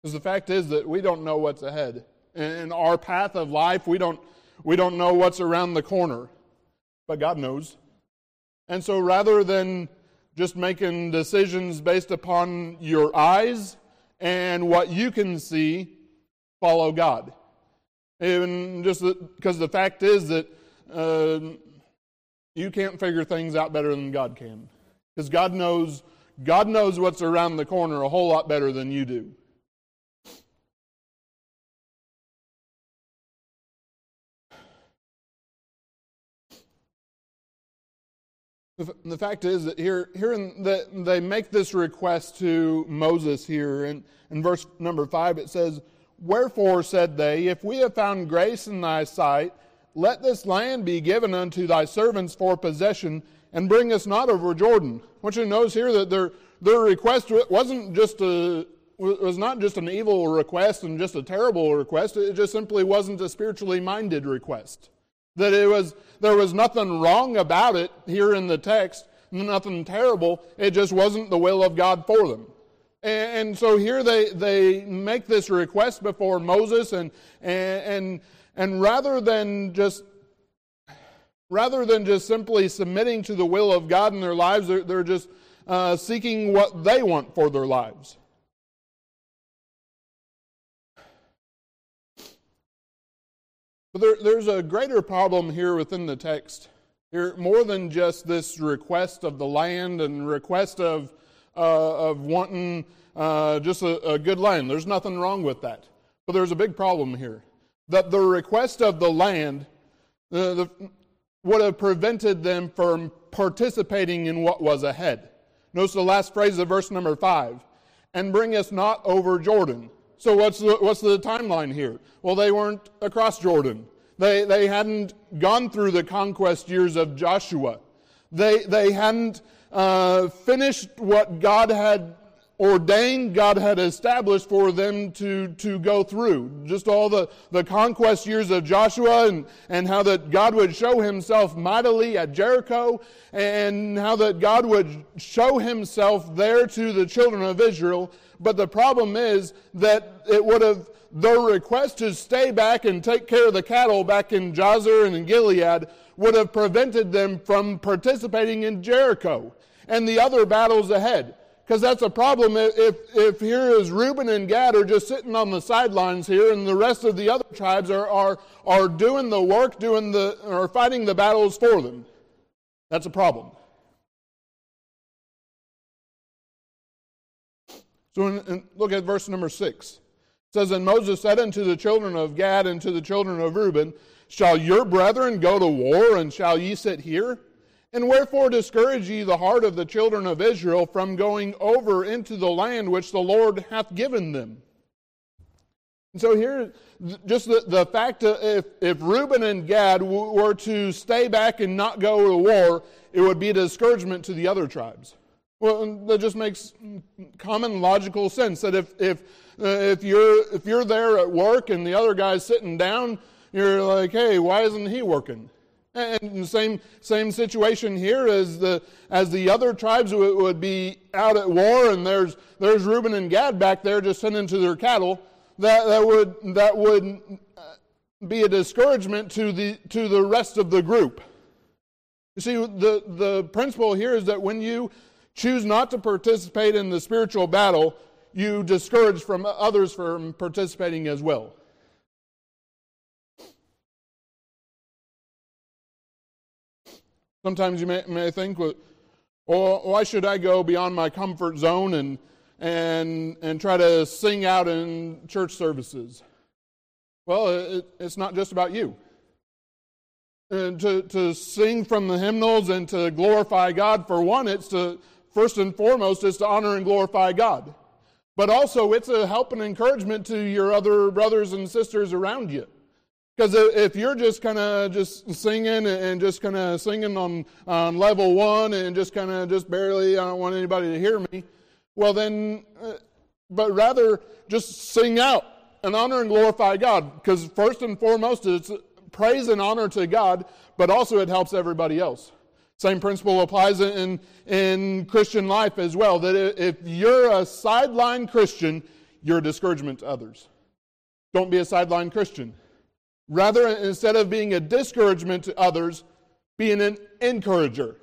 [SPEAKER 1] Because the fact is that we don't know what's ahead. In our path of life, we don't, we don't know what's around the corner, but God knows. And so rather than just making decisions based upon your eyes and what you can see, follow God. And just because the, the, fact is that uh, you can't figure things out better than God can. Because God knows, God knows what's around the corner a whole lot better than you do. The fact is that here, here in the, they make this request to Moses here. And in verse number 5, it says, Wherefore said they, If we have found grace in thy sight, let this land be given unto thy servants for possession, and bring us not over Jordan. I want you to notice here that their, their request wasn't just a, was not just an evil request and just a terrible request. It just simply wasn't a spiritually minded request. That it was, there was nothing wrong about it here in the text, nothing terrible. It just wasn't the will of God for them. And, and so here they, they make this request before Moses, and, and, and rather than just rather than just simply submitting to the will of God in their lives, they're, they're just uh, seeking what they want for their lives. But there, there's a greater problem here within the text. Here, more than just this request of the land and request of, uh, of wanting uh, just a, a good land. There's nothing wrong with that. But there's a big problem here. That the request of the land the, would have prevented them from participating in what was ahead. Notice the last phrase of verse number five and bring us not over Jordan. So what's the, what's the timeline here? Well, they weren't across Jordan. They, they hadn't gone through the conquest years of Joshua. They, they hadn't uh, finished what God had ordained, God had established for them to, to go through. Just all the, the conquest years of Joshua and, and how that God would show himself mightily at Jericho and how that God would show himself there to the children of Israel but the problem is that it would have, their request to stay back and take care of the cattle back in Jazer and in Gilead would have prevented them from participating in Jericho and the other battles ahead. Because that's a problem if, if here is Reuben and Gad are just sitting on the sidelines here and the rest of the other tribes are, are, are doing the work, doing the, or fighting the battles for them. That's a problem. So in, in, look at verse number six. It says, And Moses said unto the children of Gad and to the children of Reuben, Shall your brethren go to war, and shall ye sit here? And wherefore discourage ye the heart of the children of Israel from going over into the land which the Lord hath given them? And so here, just the, the fact that if, if Reuben and Gad were to stay back and not go to war, it would be a discouragement to the other tribes. Well, that just makes common logical sense that if, if, uh, if, you're, if you're there at work and the other guy's sitting down, you're like, hey, why isn't he working? And same, same situation here as the, as the other tribes would, would be out at war, and there's, there's Reuben and Gad back there just sending to their cattle. That, that, would, that would uh, be a discouragement to the, to the rest of the group. You see, the, the principle here is that when you choose not to participate in the spiritual battle, you discourage from others from participating as well. Sometimes you may, may think, well, oh, why should I go beyond my comfort zone and, and, and try to sing out in church services? Well, it, it's not just about you. And to, to sing from the hymnals and to glorify God, for one, it's to, first and foremost is to honor and glorify God. But also, it's a help and encouragement to your other brothers and sisters around you. Because if you're just kind of just singing and just kind of singing on, on level one and just kind of just barely, I don't want anybody to hear me, well, then, uh, but rather just sing out and honor and glorify God. Because first and foremost, it's praise and honor to God, but also it helps everybody else. Same principle applies in, in Christian life as well that if you're a sideline Christian, you're a discouragement to others. Don't be a sideline Christian. Rather, instead of being a discouragement to others, be an encourager.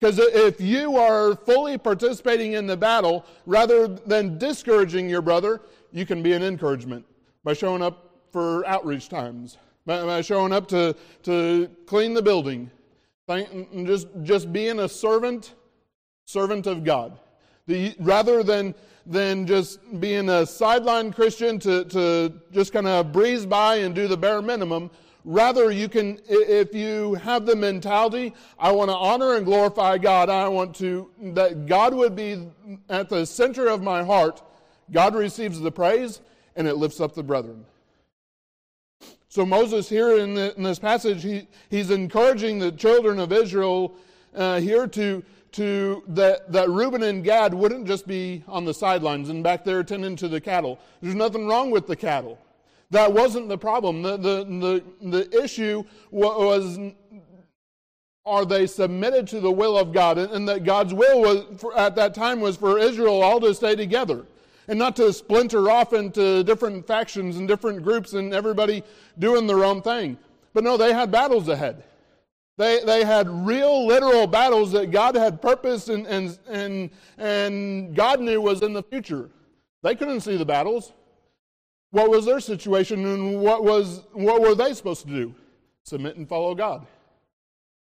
[SPEAKER 1] Because if you are fully participating in the battle, rather than discouraging your brother, you can be an encouragement by showing up for outreach times, by, showing up to, to clean the building, just, just being a servant, servant of God. The, rather than, than just being a sideline Christian to, to just kind of breeze by and do the bare minimum, rather you can, if you have the mentality, I want to honor and glorify God, I want to, that God would be at the center of my heart, God receives the praise and it lifts up the brethren. So, Moses, here in, the, in this passage, he, he's encouraging the children of Israel uh, here to, to that, that Reuben and Gad wouldn't just be on the sidelines and back there attending to the cattle. There's nothing wrong with the cattle. That wasn't the problem. The, the, the, the issue was are they submitted to the will of God? And, and that God's will was, for, at that time was for Israel all to stay together and not to splinter off into different factions and different groups and everybody doing their own thing. But no, they had battles ahead. They, they had real, literal battles that God had purpose and, and, and, and God knew was in the future. They couldn't see the battles. What was their situation and what, was, what were they supposed to do? Submit and follow God.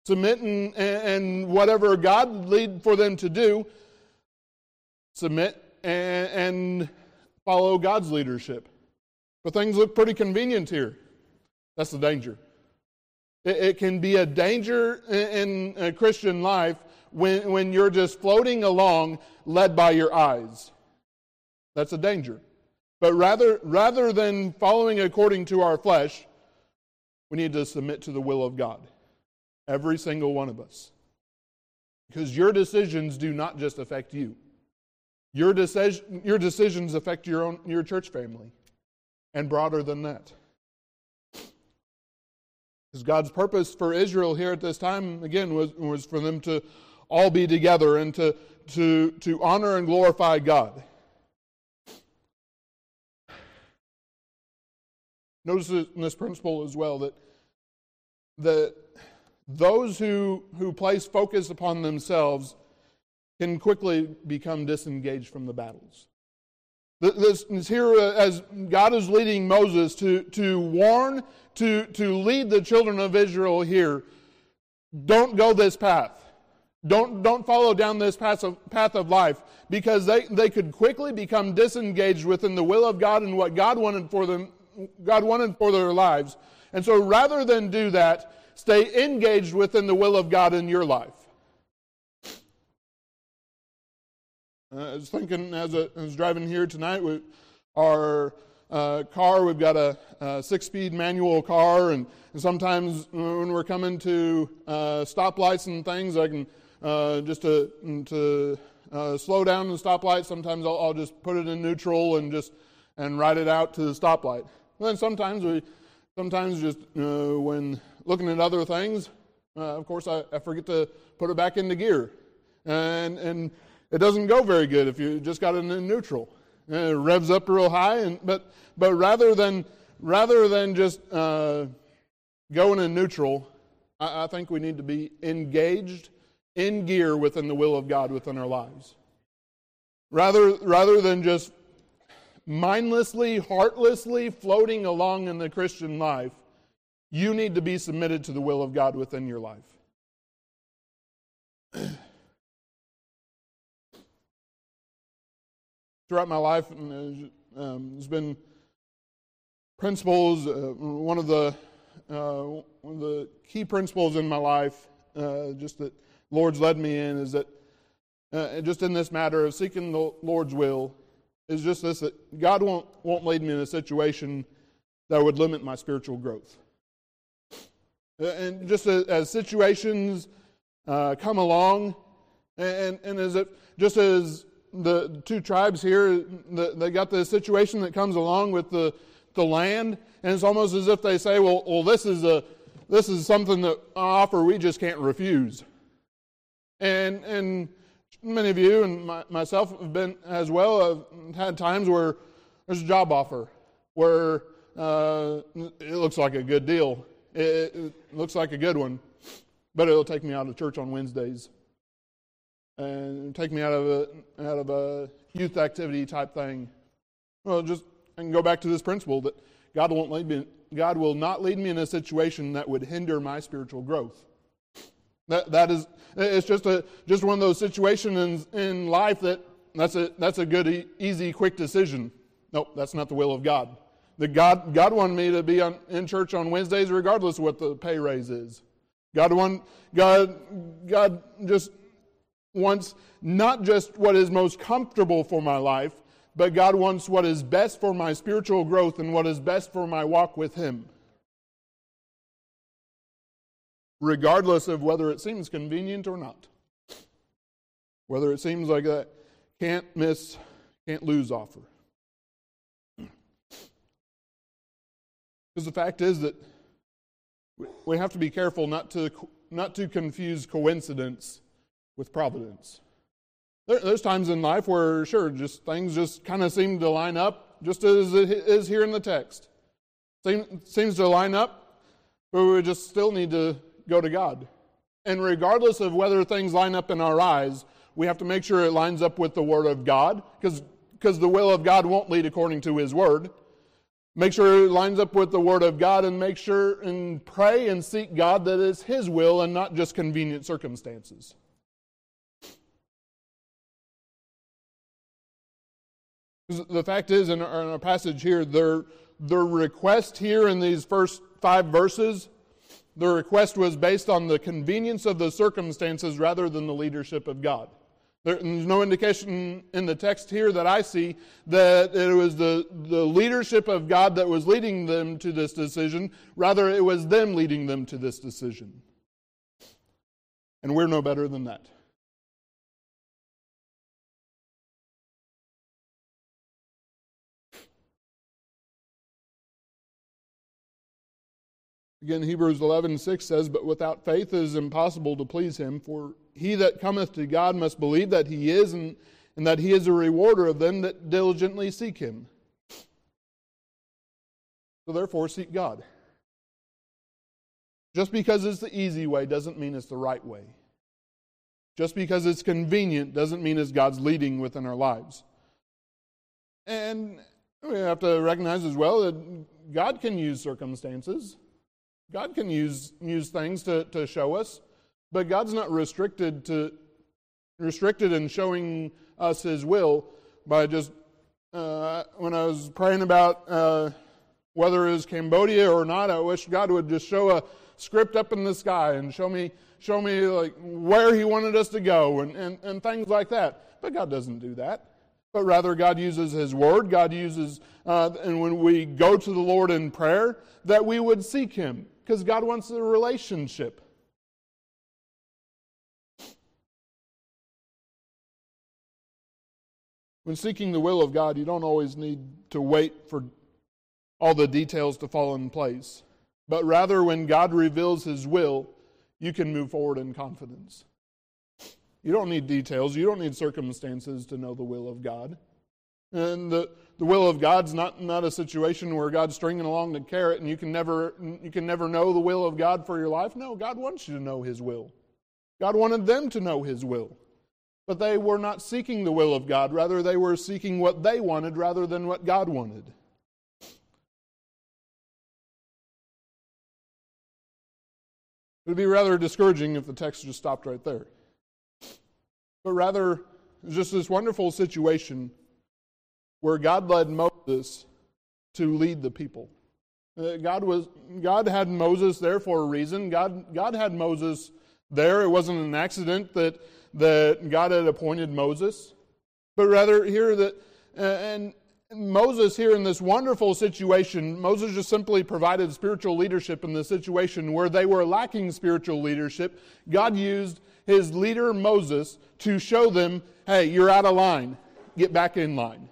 [SPEAKER 1] Submit and, and whatever God lead for them to do, submit and, and follow God's leadership. But things look pretty convenient here. That's the danger. It, it can be a danger in, in a Christian life when, when you're just floating along led by your eyes. That's a danger. But rather, rather than following according to our flesh, we need to submit to the will of God. Every single one of us. Because your decisions do not just affect you, your, decision, your decisions affect your own your church family and broader than that. Because God's purpose for Israel here at this time, again, was, was for them to all be together and to, to, to honor and glorify God. Notice in this principle as well that, that those who, who place focus upon themselves can quickly become disengaged from the battles. This is here uh, as God is leading Moses to, to warn, to, to lead the children of Israel here. Don't go this path. Don't, don't follow down this path of, path of life because they, they could quickly become disengaged within the will of God and what God wanted for them, God wanted for their lives. And so rather than do that, stay engaged within the will of God in your life. Uh, I was thinking as I was driving here tonight, with our uh, car, we've got a, a six speed manual car, and, and, sometimes when we're coming to uh, stoplights and things, I can uh, just to, to uh, slow down the stoplight, sometimes I'll, I'll, just put it in neutral and just and ride it out to the stoplight. then sometimes we, sometimes just uh, when looking at other things, of course, I, I forget to put it back into gear. And, and it doesn't go very good if you just got it in neutral. And it revs up real high, and, but, but rather, than, rather than just uh, going in neutral, I, I think we need to be engaged, in gear within the will of God within our lives. Rather, rather than just mindlessly, heartlessly floating along in the Christian life, you need to be submitted to the will of God within your life. <clears throat> throughout my life, and, uh, um, there's been principles. Uh, one of the uh, one of the key principles in my life, uh, just that Lord's led me in, is that uh, just in this matter of seeking the Lord's will, is just this that God won't won't lead me in a situation that would limit my spiritual growth. Uh, and just as, as situations come along, and, and as if, just as the two tribes here, they got the situation that comes along with the, the land, and it's almost as if they say, well, well this, is a, this is something that offer we just can't refuse. And, and many of you and my, myself have been as well, have had times where there's a job offer, where uh, it looks like a good deal. It, it looks like a good one, but it'll take me out of church on Wednesdays and take me out of a, out of a youth activity type thing. Well, just and go back to this principle that God won't lead me. God will not lead me in a situation that would hinder my spiritual growth. That that is it's just a just one of those situations in, in life that that's a that's a good easy quick decision. No, nope, that's not the will of God. That God God wanted me to be on, in church on Wednesdays regardless of what the pay raise is. God want God God just wants not just what is most comfortable for my life, but God wants what is best for my spiritual growth and what is best for my walk with Him. Regardless of whether it seems convenient or not, whether it seems like a can't miss, can't lose offer. Because the fact is that we have to be careful not to, not to confuse coincidence with providence. There's times in life where, sure, just things just kind of seem to line up, just as it is here in the text. seems to line up, but we just still need to go to God. And regardless of whether things line up in our eyes, we have to make sure it lines up with the Word of God, because the will of God won't lead according to His Word. Make sure it lines up with the Word of God, and make sure and pray and seek God that it's His will and not just convenient circumstances. The fact is, in our, in our passage here, their, their request here in these first five verses, the request was based on the convenience of the circumstances rather than the leadership of God. There's no indication in the text here that I see that it was the, the leadership of God that was leading them to this decision. Rather, it was them leading them to this decision. And we're no better than that. Again, Hebrews 11 6 says, But without faith it is impossible to please him, for he that cometh to God must believe that he is, and, and that he is a rewarder of them that diligently seek him. So therefore, seek God. Just because it's the easy way doesn't mean it's the right way. Just because it's convenient doesn't mean it's God's leading within our lives. And we have to recognize as well that God can use circumstances. God can use, use things to, to show us, but God's not restricted to restricted in showing us His will by just. Uh, when I was praying about uh, whether it was Cambodia or not, I wish God would just show a script up in the sky and show me show me like where He wanted us to go and, and, and things like that. But God doesn't do that but rather God uses His Word. God uses, uh, and when we go to the Lord in prayer, that we would seek Him. Because God wants a relationship. When seeking the will of God, you don't always need to wait for all the details to fall in place. But rather, when God reveals His will, you can move forward in confidence. You don't need details, you don't need circumstances to know the will of God. And the the will of God's not, not a situation where God's stringing along the carrot and you can, never, you can never know the will of God for your life. No, God wants you to know His will. God wanted them to know His will. But they were not seeking the will of God. Rather, they were seeking what they wanted rather than what God wanted. It would be rather discouraging if the text just stopped right there. But rather, just this wonderful situation where God led Moses to lead the people. Uh, God, was, God had Moses there for a reason. God, God had Moses there. It wasn't an accident that, that God had appointed Moses, but rather here that, uh, and Moses here in this wonderful situation, Moses just simply provided spiritual leadership in the situation where they were lacking spiritual leadership. God used his leader Moses to show them, hey, you're out of line. Get back in line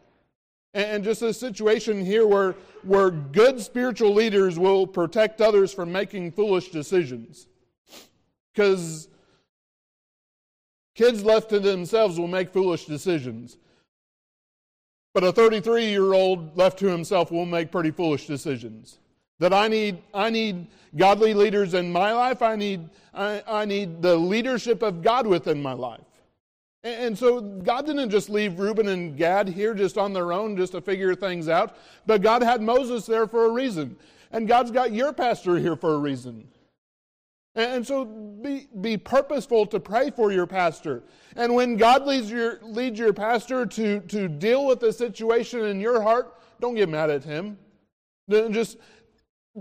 [SPEAKER 1] and just a situation here where, where good spiritual leaders will protect others from making foolish decisions. Because kids left to themselves will make foolish decisions. But a 33 year old left to himself will make pretty foolish decisions. That I need, I need godly leaders in my life. I need, I, I need the leadership of God within my life. And so God didn't just leave Reuben and Gad here just on their own just to figure things out, but God had Moses there for a reason. And God's got your pastor here for a reason. And so be, be purposeful to pray for your pastor. And when God leads your, leads your pastor to, to deal with the situation in your heart, don't get mad at him. Just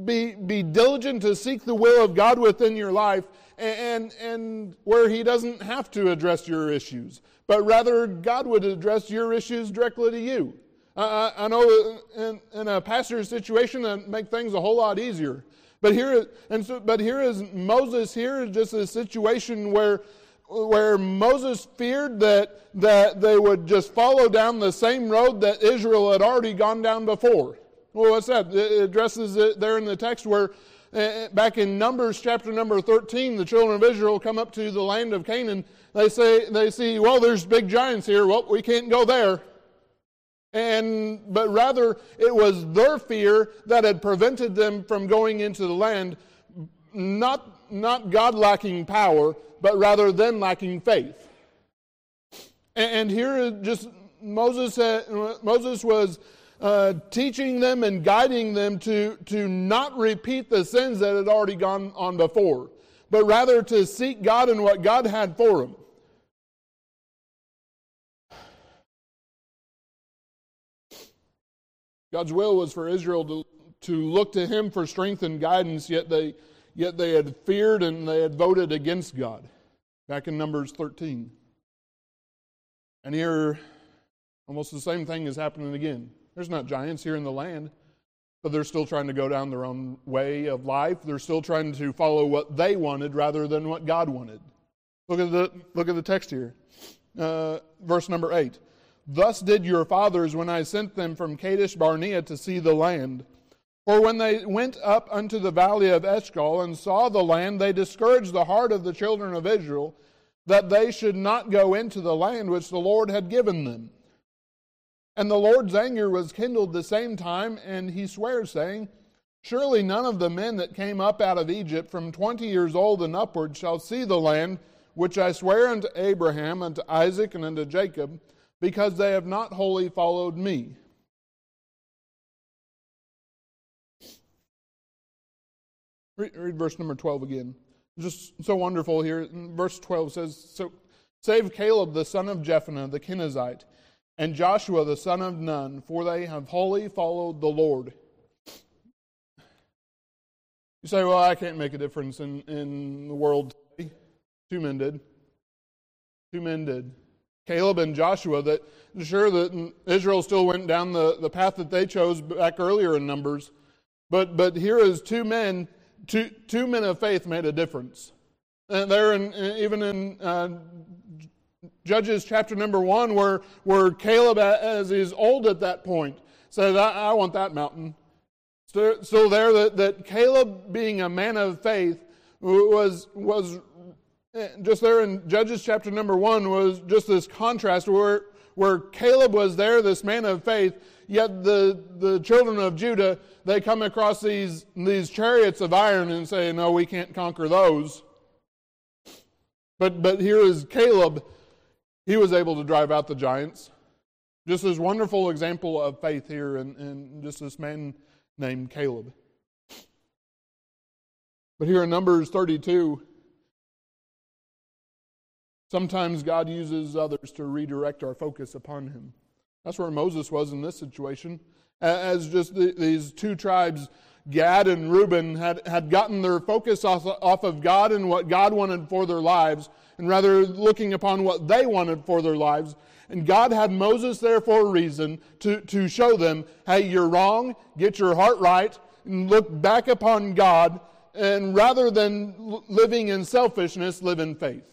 [SPEAKER 1] be, be diligent to seek the will of God within your life and, and where he doesn't have to address your issues, but rather God would address your issues directly to you. I, I know in, in, a pastor's situation that make things a whole lot easier. But here, and so, but here is Moses. Here is just a situation where where Moses feared that, that they would just follow down the same road that Israel had already gone down before. Well, what's that? It addresses it there in the text where, Eh, eh, back in Numbers chapter number 13, the children of Israel come up to the land of Canaan. They say, they see, well, there's big giants here. Well, we can't go there. And, but rather, it was their fear that had prevented them from going into the land, not, not God lacking power, but rather them lacking faith. And, and here, just Moses, had, Moses was uh, teaching them and guiding them to, to not repeat the sins that had already gone on before, but rather to seek God and what God had for them. God's will was for Israel to, to look to him for strength and guidance, yet they, yet they had feared and they had voted against God. Back in Numbers 13. And here, almost the same thing is happening again. There's not giants here in the land, but they're still trying to go down their own way of life. They're still trying to follow what they wanted rather than what God wanted. Look at the, look at the text here, uh, verse number 8. Thus did your fathers when I sent them from Kadesh Barnea to see the land. For when they went up unto the valley of Eshcol and saw the land, they discouraged the heart of the children of Israel, that they should not go into the land which the Lord had given them. And the Lord's anger was kindled the same time, and he swears, saying, Surely none of the men that came up out of Egypt from twenty years old and upward shall see the land which I swear unto Abraham, unto Isaac, and unto Jacob, because they have not wholly followed me. Read, read verse number 12 again. Just so wonderful here. Verse 12 says, So save Caleb the son of Jephunneh the Kenizzite and Joshua the son of Nun, for they have wholly followed the Lord. You say, well, I can't make a difference in, in the world today. Two men did. Two men did. Caleb and Joshua, that sure that Israel still went down the, the path that they chose back earlier in Numbers, but but here is two men, two two men of faith made a difference. And there, in, even in uh, Judges chapter number one, where, where Caleb, as he's old at that point, says, I, I want that mountain. So there, that, that Caleb, being a man of faith, was, was eh, just there in Judges chapter number one, was just this contrast where, where Caleb was there, this man of faith, yet the, the children of Judah, they come across these, these chariots of iron and say, No, we can't conquer those. But, but here is Caleb he was able to drive out the giants. Just this wonderful example of faith here and and just this man named Caleb. But here in Numbers 32, sometimes God uses others to redirect our focus upon him. That's where Moses was in this situation. As just the, these two tribes Gad and Reuben had, had gotten their focus off, off of God and what God wanted for their lives, and rather looking upon what they wanted for their lives. And God had Moses there for a reason to, to show them hey, you're wrong, get your heart right, and look back upon God, and rather than living in selfishness, live in faith.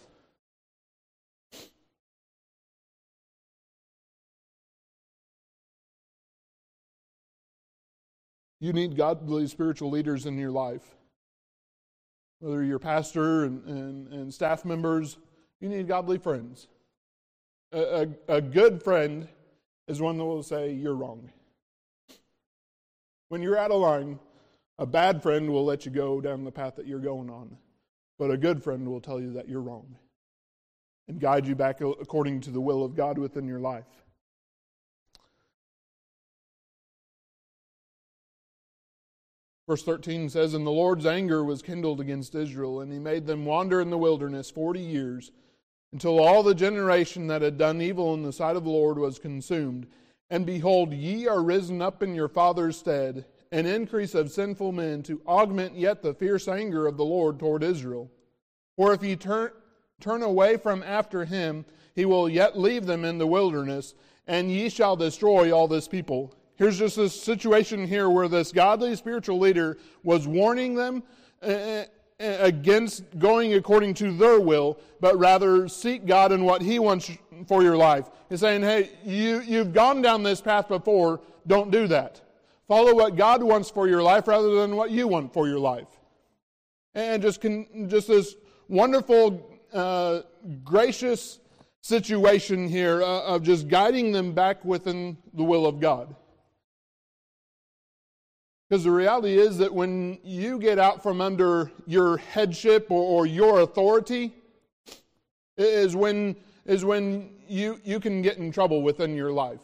[SPEAKER 1] You need godly spiritual leaders in your life. Whether you're pastor and, and, and staff members, you need godly friends. A, a, a good friend is one that will say, You're wrong. When you're out of line, a bad friend will let you go down the path that you're going on, but a good friend will tell you that you're wrong and guide you back according to the will of God within your life. Verse 13 says, And the Lord's anger was kindled against Israel, and he made them wander in the wilderness forty years, until all the generation that had done evil in the sight of the Lord was consumed. And behold, ye are risen up in your father's stead, an increase of sinful men, to augment yet the fierce anger of the Lord toward Israel. For if ye turn, turn away from after him, he will yet leave them in the wilderness, and ye shall destroy all this people. Here's just this situation here where this godly spiritual leader was warning them uh, uh, uh, against going according to their will, but rather seek God and what He wants for your life. He's saying, hey, you, you've gone down this path before, don't do that. Follow what God wants for your life rather than what you want for your life. And just, just this wonderful, uh, gracious situation here uh, of just guiding them back within the will of God. Because the reality is that when you get out from under your headship or, or your authority, is when, is when you, you can get in trouble within your life.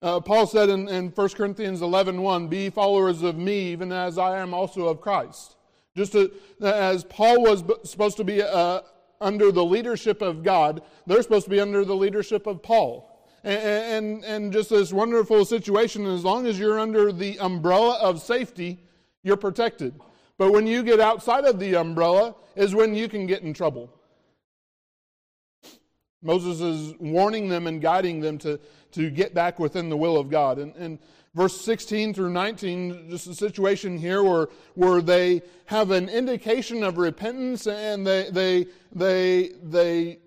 [SPEAKER 1] Uh, Paul said in, in 1 Corinthians 11 1, Be followers of me, even as I am also of Christ. Just to, as Paul was supposed to be uh, under the leadership of God, they're supposed to be under the leadership of Paul and, and, just this wonderful situation. And as long as you're under the umbrella of safety, you're protected. But when you get outside of the umbrella, is when you can get in trouble. Moses is warning them and guiding them to, to get back within the will of God. And, and verse 16 through 19, just a situation here where, where they have an indication of repentance and they, they, they, they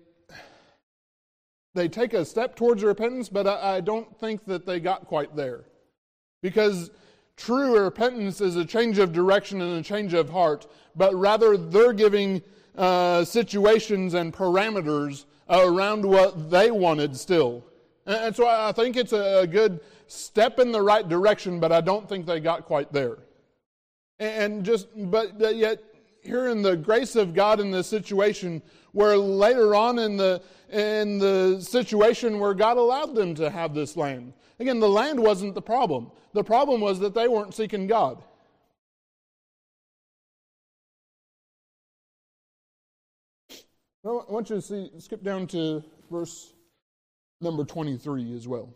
[SPEAKER 1] they take a step towards repentance, but I, I don't think that they got quite there. Because true repentance is a change of direction and a change of heart, but rather they're giving uh, situations and parameters around what they wanted still. And so I think it's a good step in the right direction, but I don't think they got quite there. And just, but yet, here in the grace of God in this situation, where later on in the in the situation where God allowed them to have this land. Again, the land wasn't the problem, the problem was that they weren't seeking God. I want you to see, skip down to verse number 23 as well.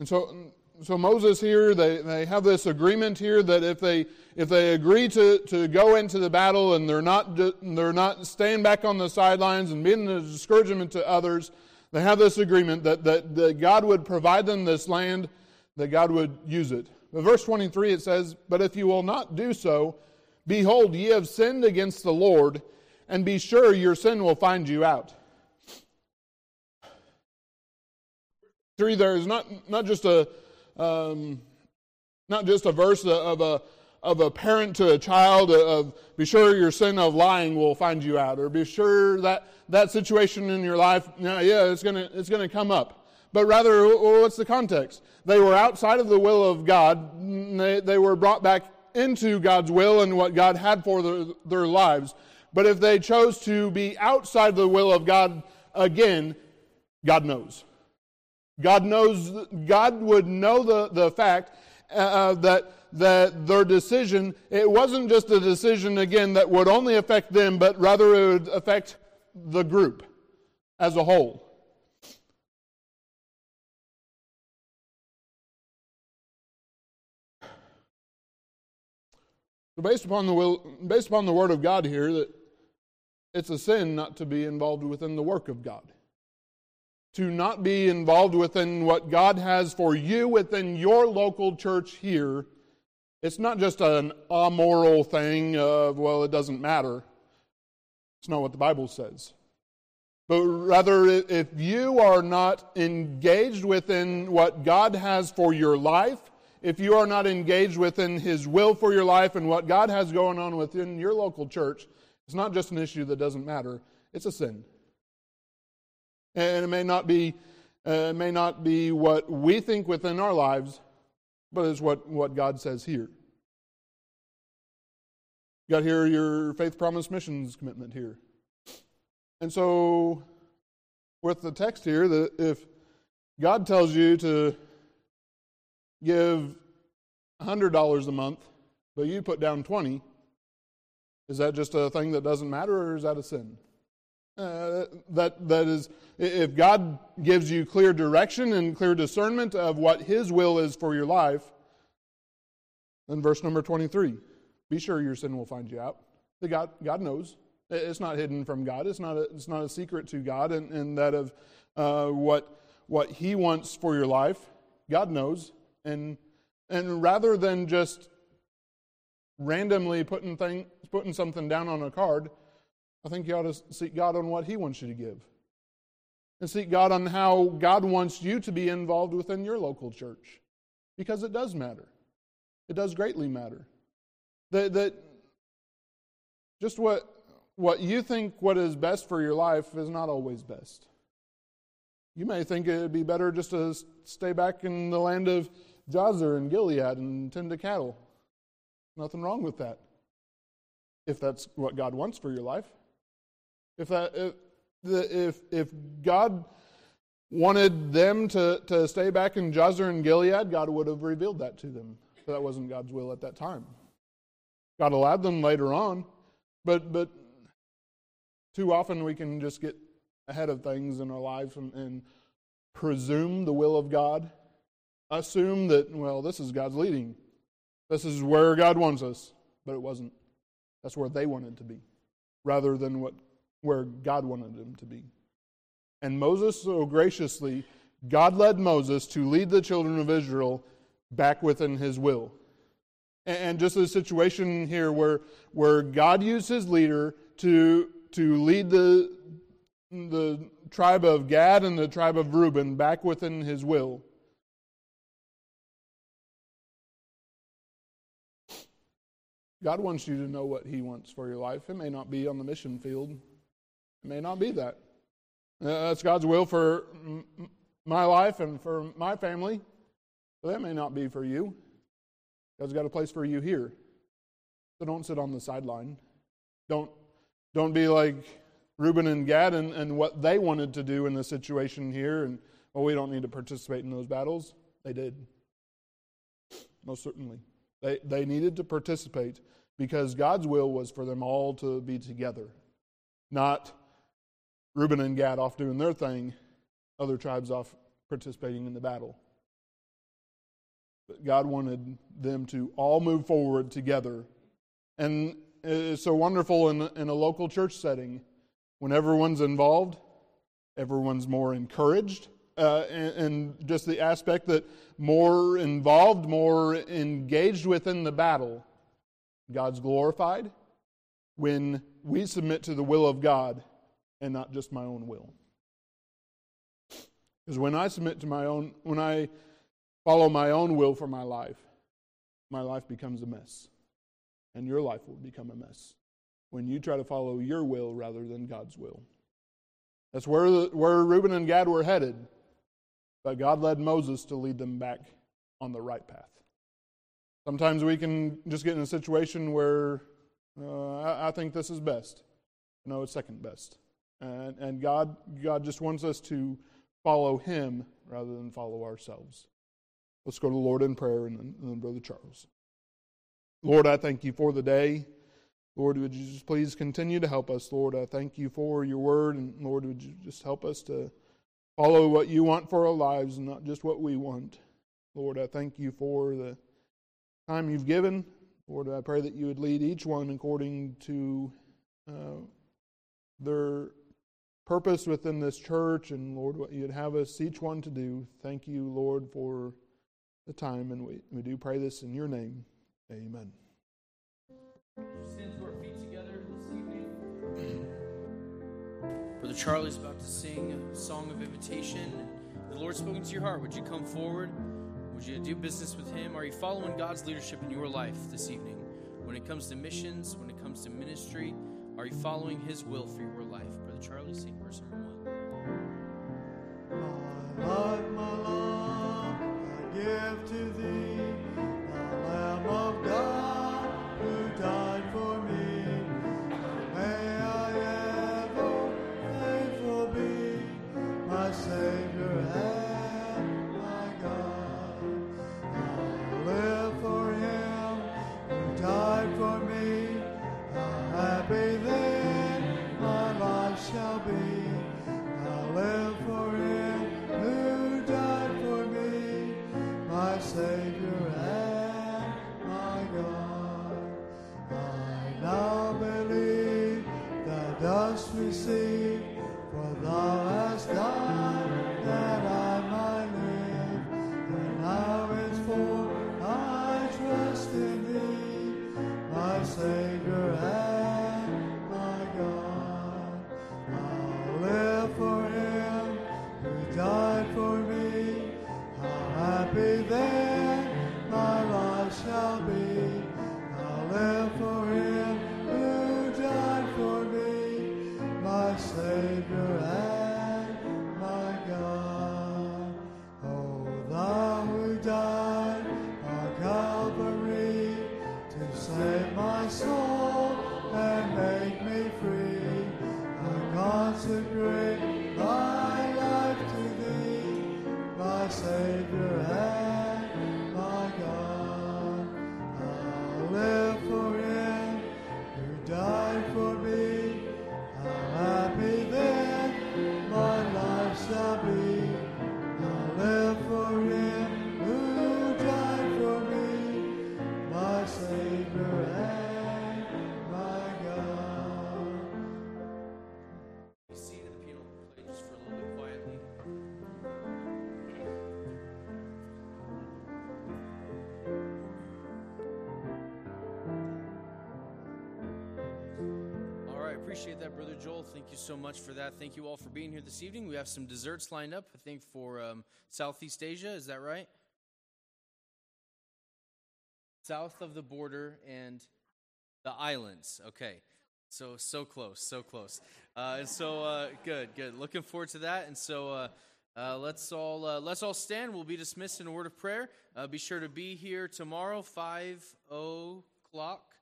[SPEAKER 1] And so so Moses here, they, they have this agreement here that if they, if they agree to, to go into the battle and they're not, they're not staying back on the sidelines and being a discouragement to others, they have this agreement that, that, that God would provide them this land, that God would use it. But verse 23 it says, But if you will not do so, behold, ye have sinned against the Lord, and be sure your sin will find you out. Three, there is not, not just a, um, not just a verse of a, of a parent to a child uh, of be sure your sin of lying will find you out or be sure that that situation in your life yeah, yeah it's going to it's going to come up but rather what's the context they were outside of the will of god they, they were brought back into god's will and what god had for their their lives but if they chose to be outside the will of god again god knows God knows, God would know the, the fact uh, uh, that, that their decision, it wasn't just a decision, again, that would only affect them, but rather it would affect the group as a whole. So based upon the will, based upon the word of God here, that it's a sin not to be involved within the work of God to not be involved within what God has for you within your local church here, it's not just an amoral thing of, well, it doesn't matter. It's not what the Bible says. But rather, if you are not engaged within what God has for your life, if you are not engaged within His will for your life and what God has going on within your local church, it's not just an issue that doesn't matter, it's a sin. And it may not be, uh, may not be what we think within our lives, but it's what, what God says here. You got here your faith promise missions commitment here. And so, with the text here, that if God tells you to give $100 a month, but you put down 20, is that just a thing that doesn't matter or is that a sin? Uh, that, that is, if God gives you clear direction and clear discernment of what His will is for your life, then verse number 23 be sure your sin will find you out. That God, God knows. It's not hidden from God, it's not a, it's not a secret to God, and, and that of uh, what, what He wants for your life, God knows. And, and rather than just randomly putting, thing, putting something down on a card, I think you ought to seek God on what He wants you to give. And seek God on how God wants you to be involved within your local church. Because it does matter. It does greatly matter. That, that just what, what you think what is best for your life is not always best. You may think it would be better just to stay back in the land of Jazer and Gilead and tend to cattle. Nothing wrong with that, if that's what God wants for your life. If, uh, if, if, if God wanted them to, to stay back in Jazer and Gilead, God would have revealed that to them. But that wasn't God's will at that time. God allowed them later on, but, but too often we can just get ahead of things in our lives and, and presume the will of God, assume that, well, this is God's leading. This is where God wants us, but it wasn't. That's where they wanted to be, rather than what where God wanted him to be. And Moses so graciously, God led Moses to lead the children of Israel back within his will. And just a situation here where, where God used his leader to, to lead the, the tribe of Gad and the tribe of Reuben back within his will. God wants you to know what he wants for your life. It may not be on the mission field, it may not be that. Uh, that's God's will for my life and for my family. But that may not be for you. God's got a place for you here. So don't sit on the sideline. Don't, don't be like Reuben and Gad and, and what they wanted to do in the situation here. And, well, oh, we don't need to participate in those battles. They did. Most certainly. They, they needed to participate because God's will was for them all to be together, not Reuben and Gad off doing their thing, other tribes off participating in the battle. But God wanted them to all move forward together. And it's so wonderful in, in a local church setting when everyone's involved, everyone's more encouraged. Uh, and, and, just the aspect that more involved, more engaged within the battle, God's glorified when we submit to the will of God and not just my own will. Because when I submit to my own, when I follow my own will for my life, my life becomes a mess. And your life will become a mess when you try to follow your will rather than God's will. That's where, the, where Reuben and Gad were headed. But God led Moses to lead them back on the right path. Sometimes we can just get in a situation where uh, I, I think this is best. No, it's second best. And, and God, God just wants us to follow Him rather than follow ourselves. Let's go to the Lord in prayer and then, and then Brother Charles. Lord, I thank you for the day. Lord, would you just please continue to help us? Lord, I thank you for your word. And Lord, would you just help us to follow what you want for our lives and not just what we want? Lord, I thank you for the time you've given. Lord, I pray that you would lead each one according to uh, their purpose within this church, and Lord, what you'd have us each one to do. Thank you, Lord, for the time, and we, we do pray this in your name. Amen. Stand to our feet together this evening.
[SPEAKER 2] Brother Charlie's about to sing a song of invitation. The Lord's spoken to your heart. Would you come forward? Would you do business with Him? Are you following God's leadership in your life this evening? When it comes to missions, when it comes to ministry, are you following His will for your life? Charlie, sing verse one. Joel, thank you so much for that. Thank you all for being here this evening. We have some desserts lined up, I think, for um, Southeast Asia. Is that right? South of the border and the islands. Okay. So, so close, so close. Uh, and so, uh, good, good. Looking forward to that. And so, uh, uh let's all uh, let's all stand. We'll be dismissed in a word of prayer. Uh, be sure to be here tomorrow, five o'clock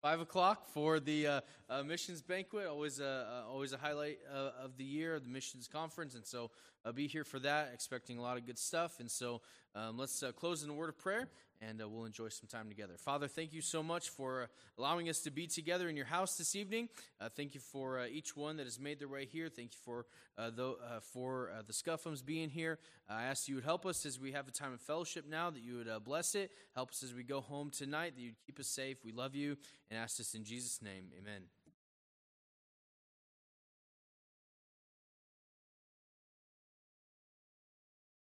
[SPEAKER 2] Five o'clock for the uh, uh, missions banquet. Always a uh, always a highlight uh, of the year, the missions conference, and so I'll uh, be here for that. Expecting a lot of good stuff, and so um, let's uh, close in a word of prayer, and uh, we'll enjoy some time together. Father, thank you so much for allowing us to be together in your house this evening. Uh, thank you for uh, each one that has made their way here. Thank you for uh, the, uh, for uh, the Scuffums being here. I ask you would help us as we have a time of fellowship now, that you would bless it. Help us as we go home tonight, that you'd keep us safe. We love you and ask this in Jesus' name. Amen.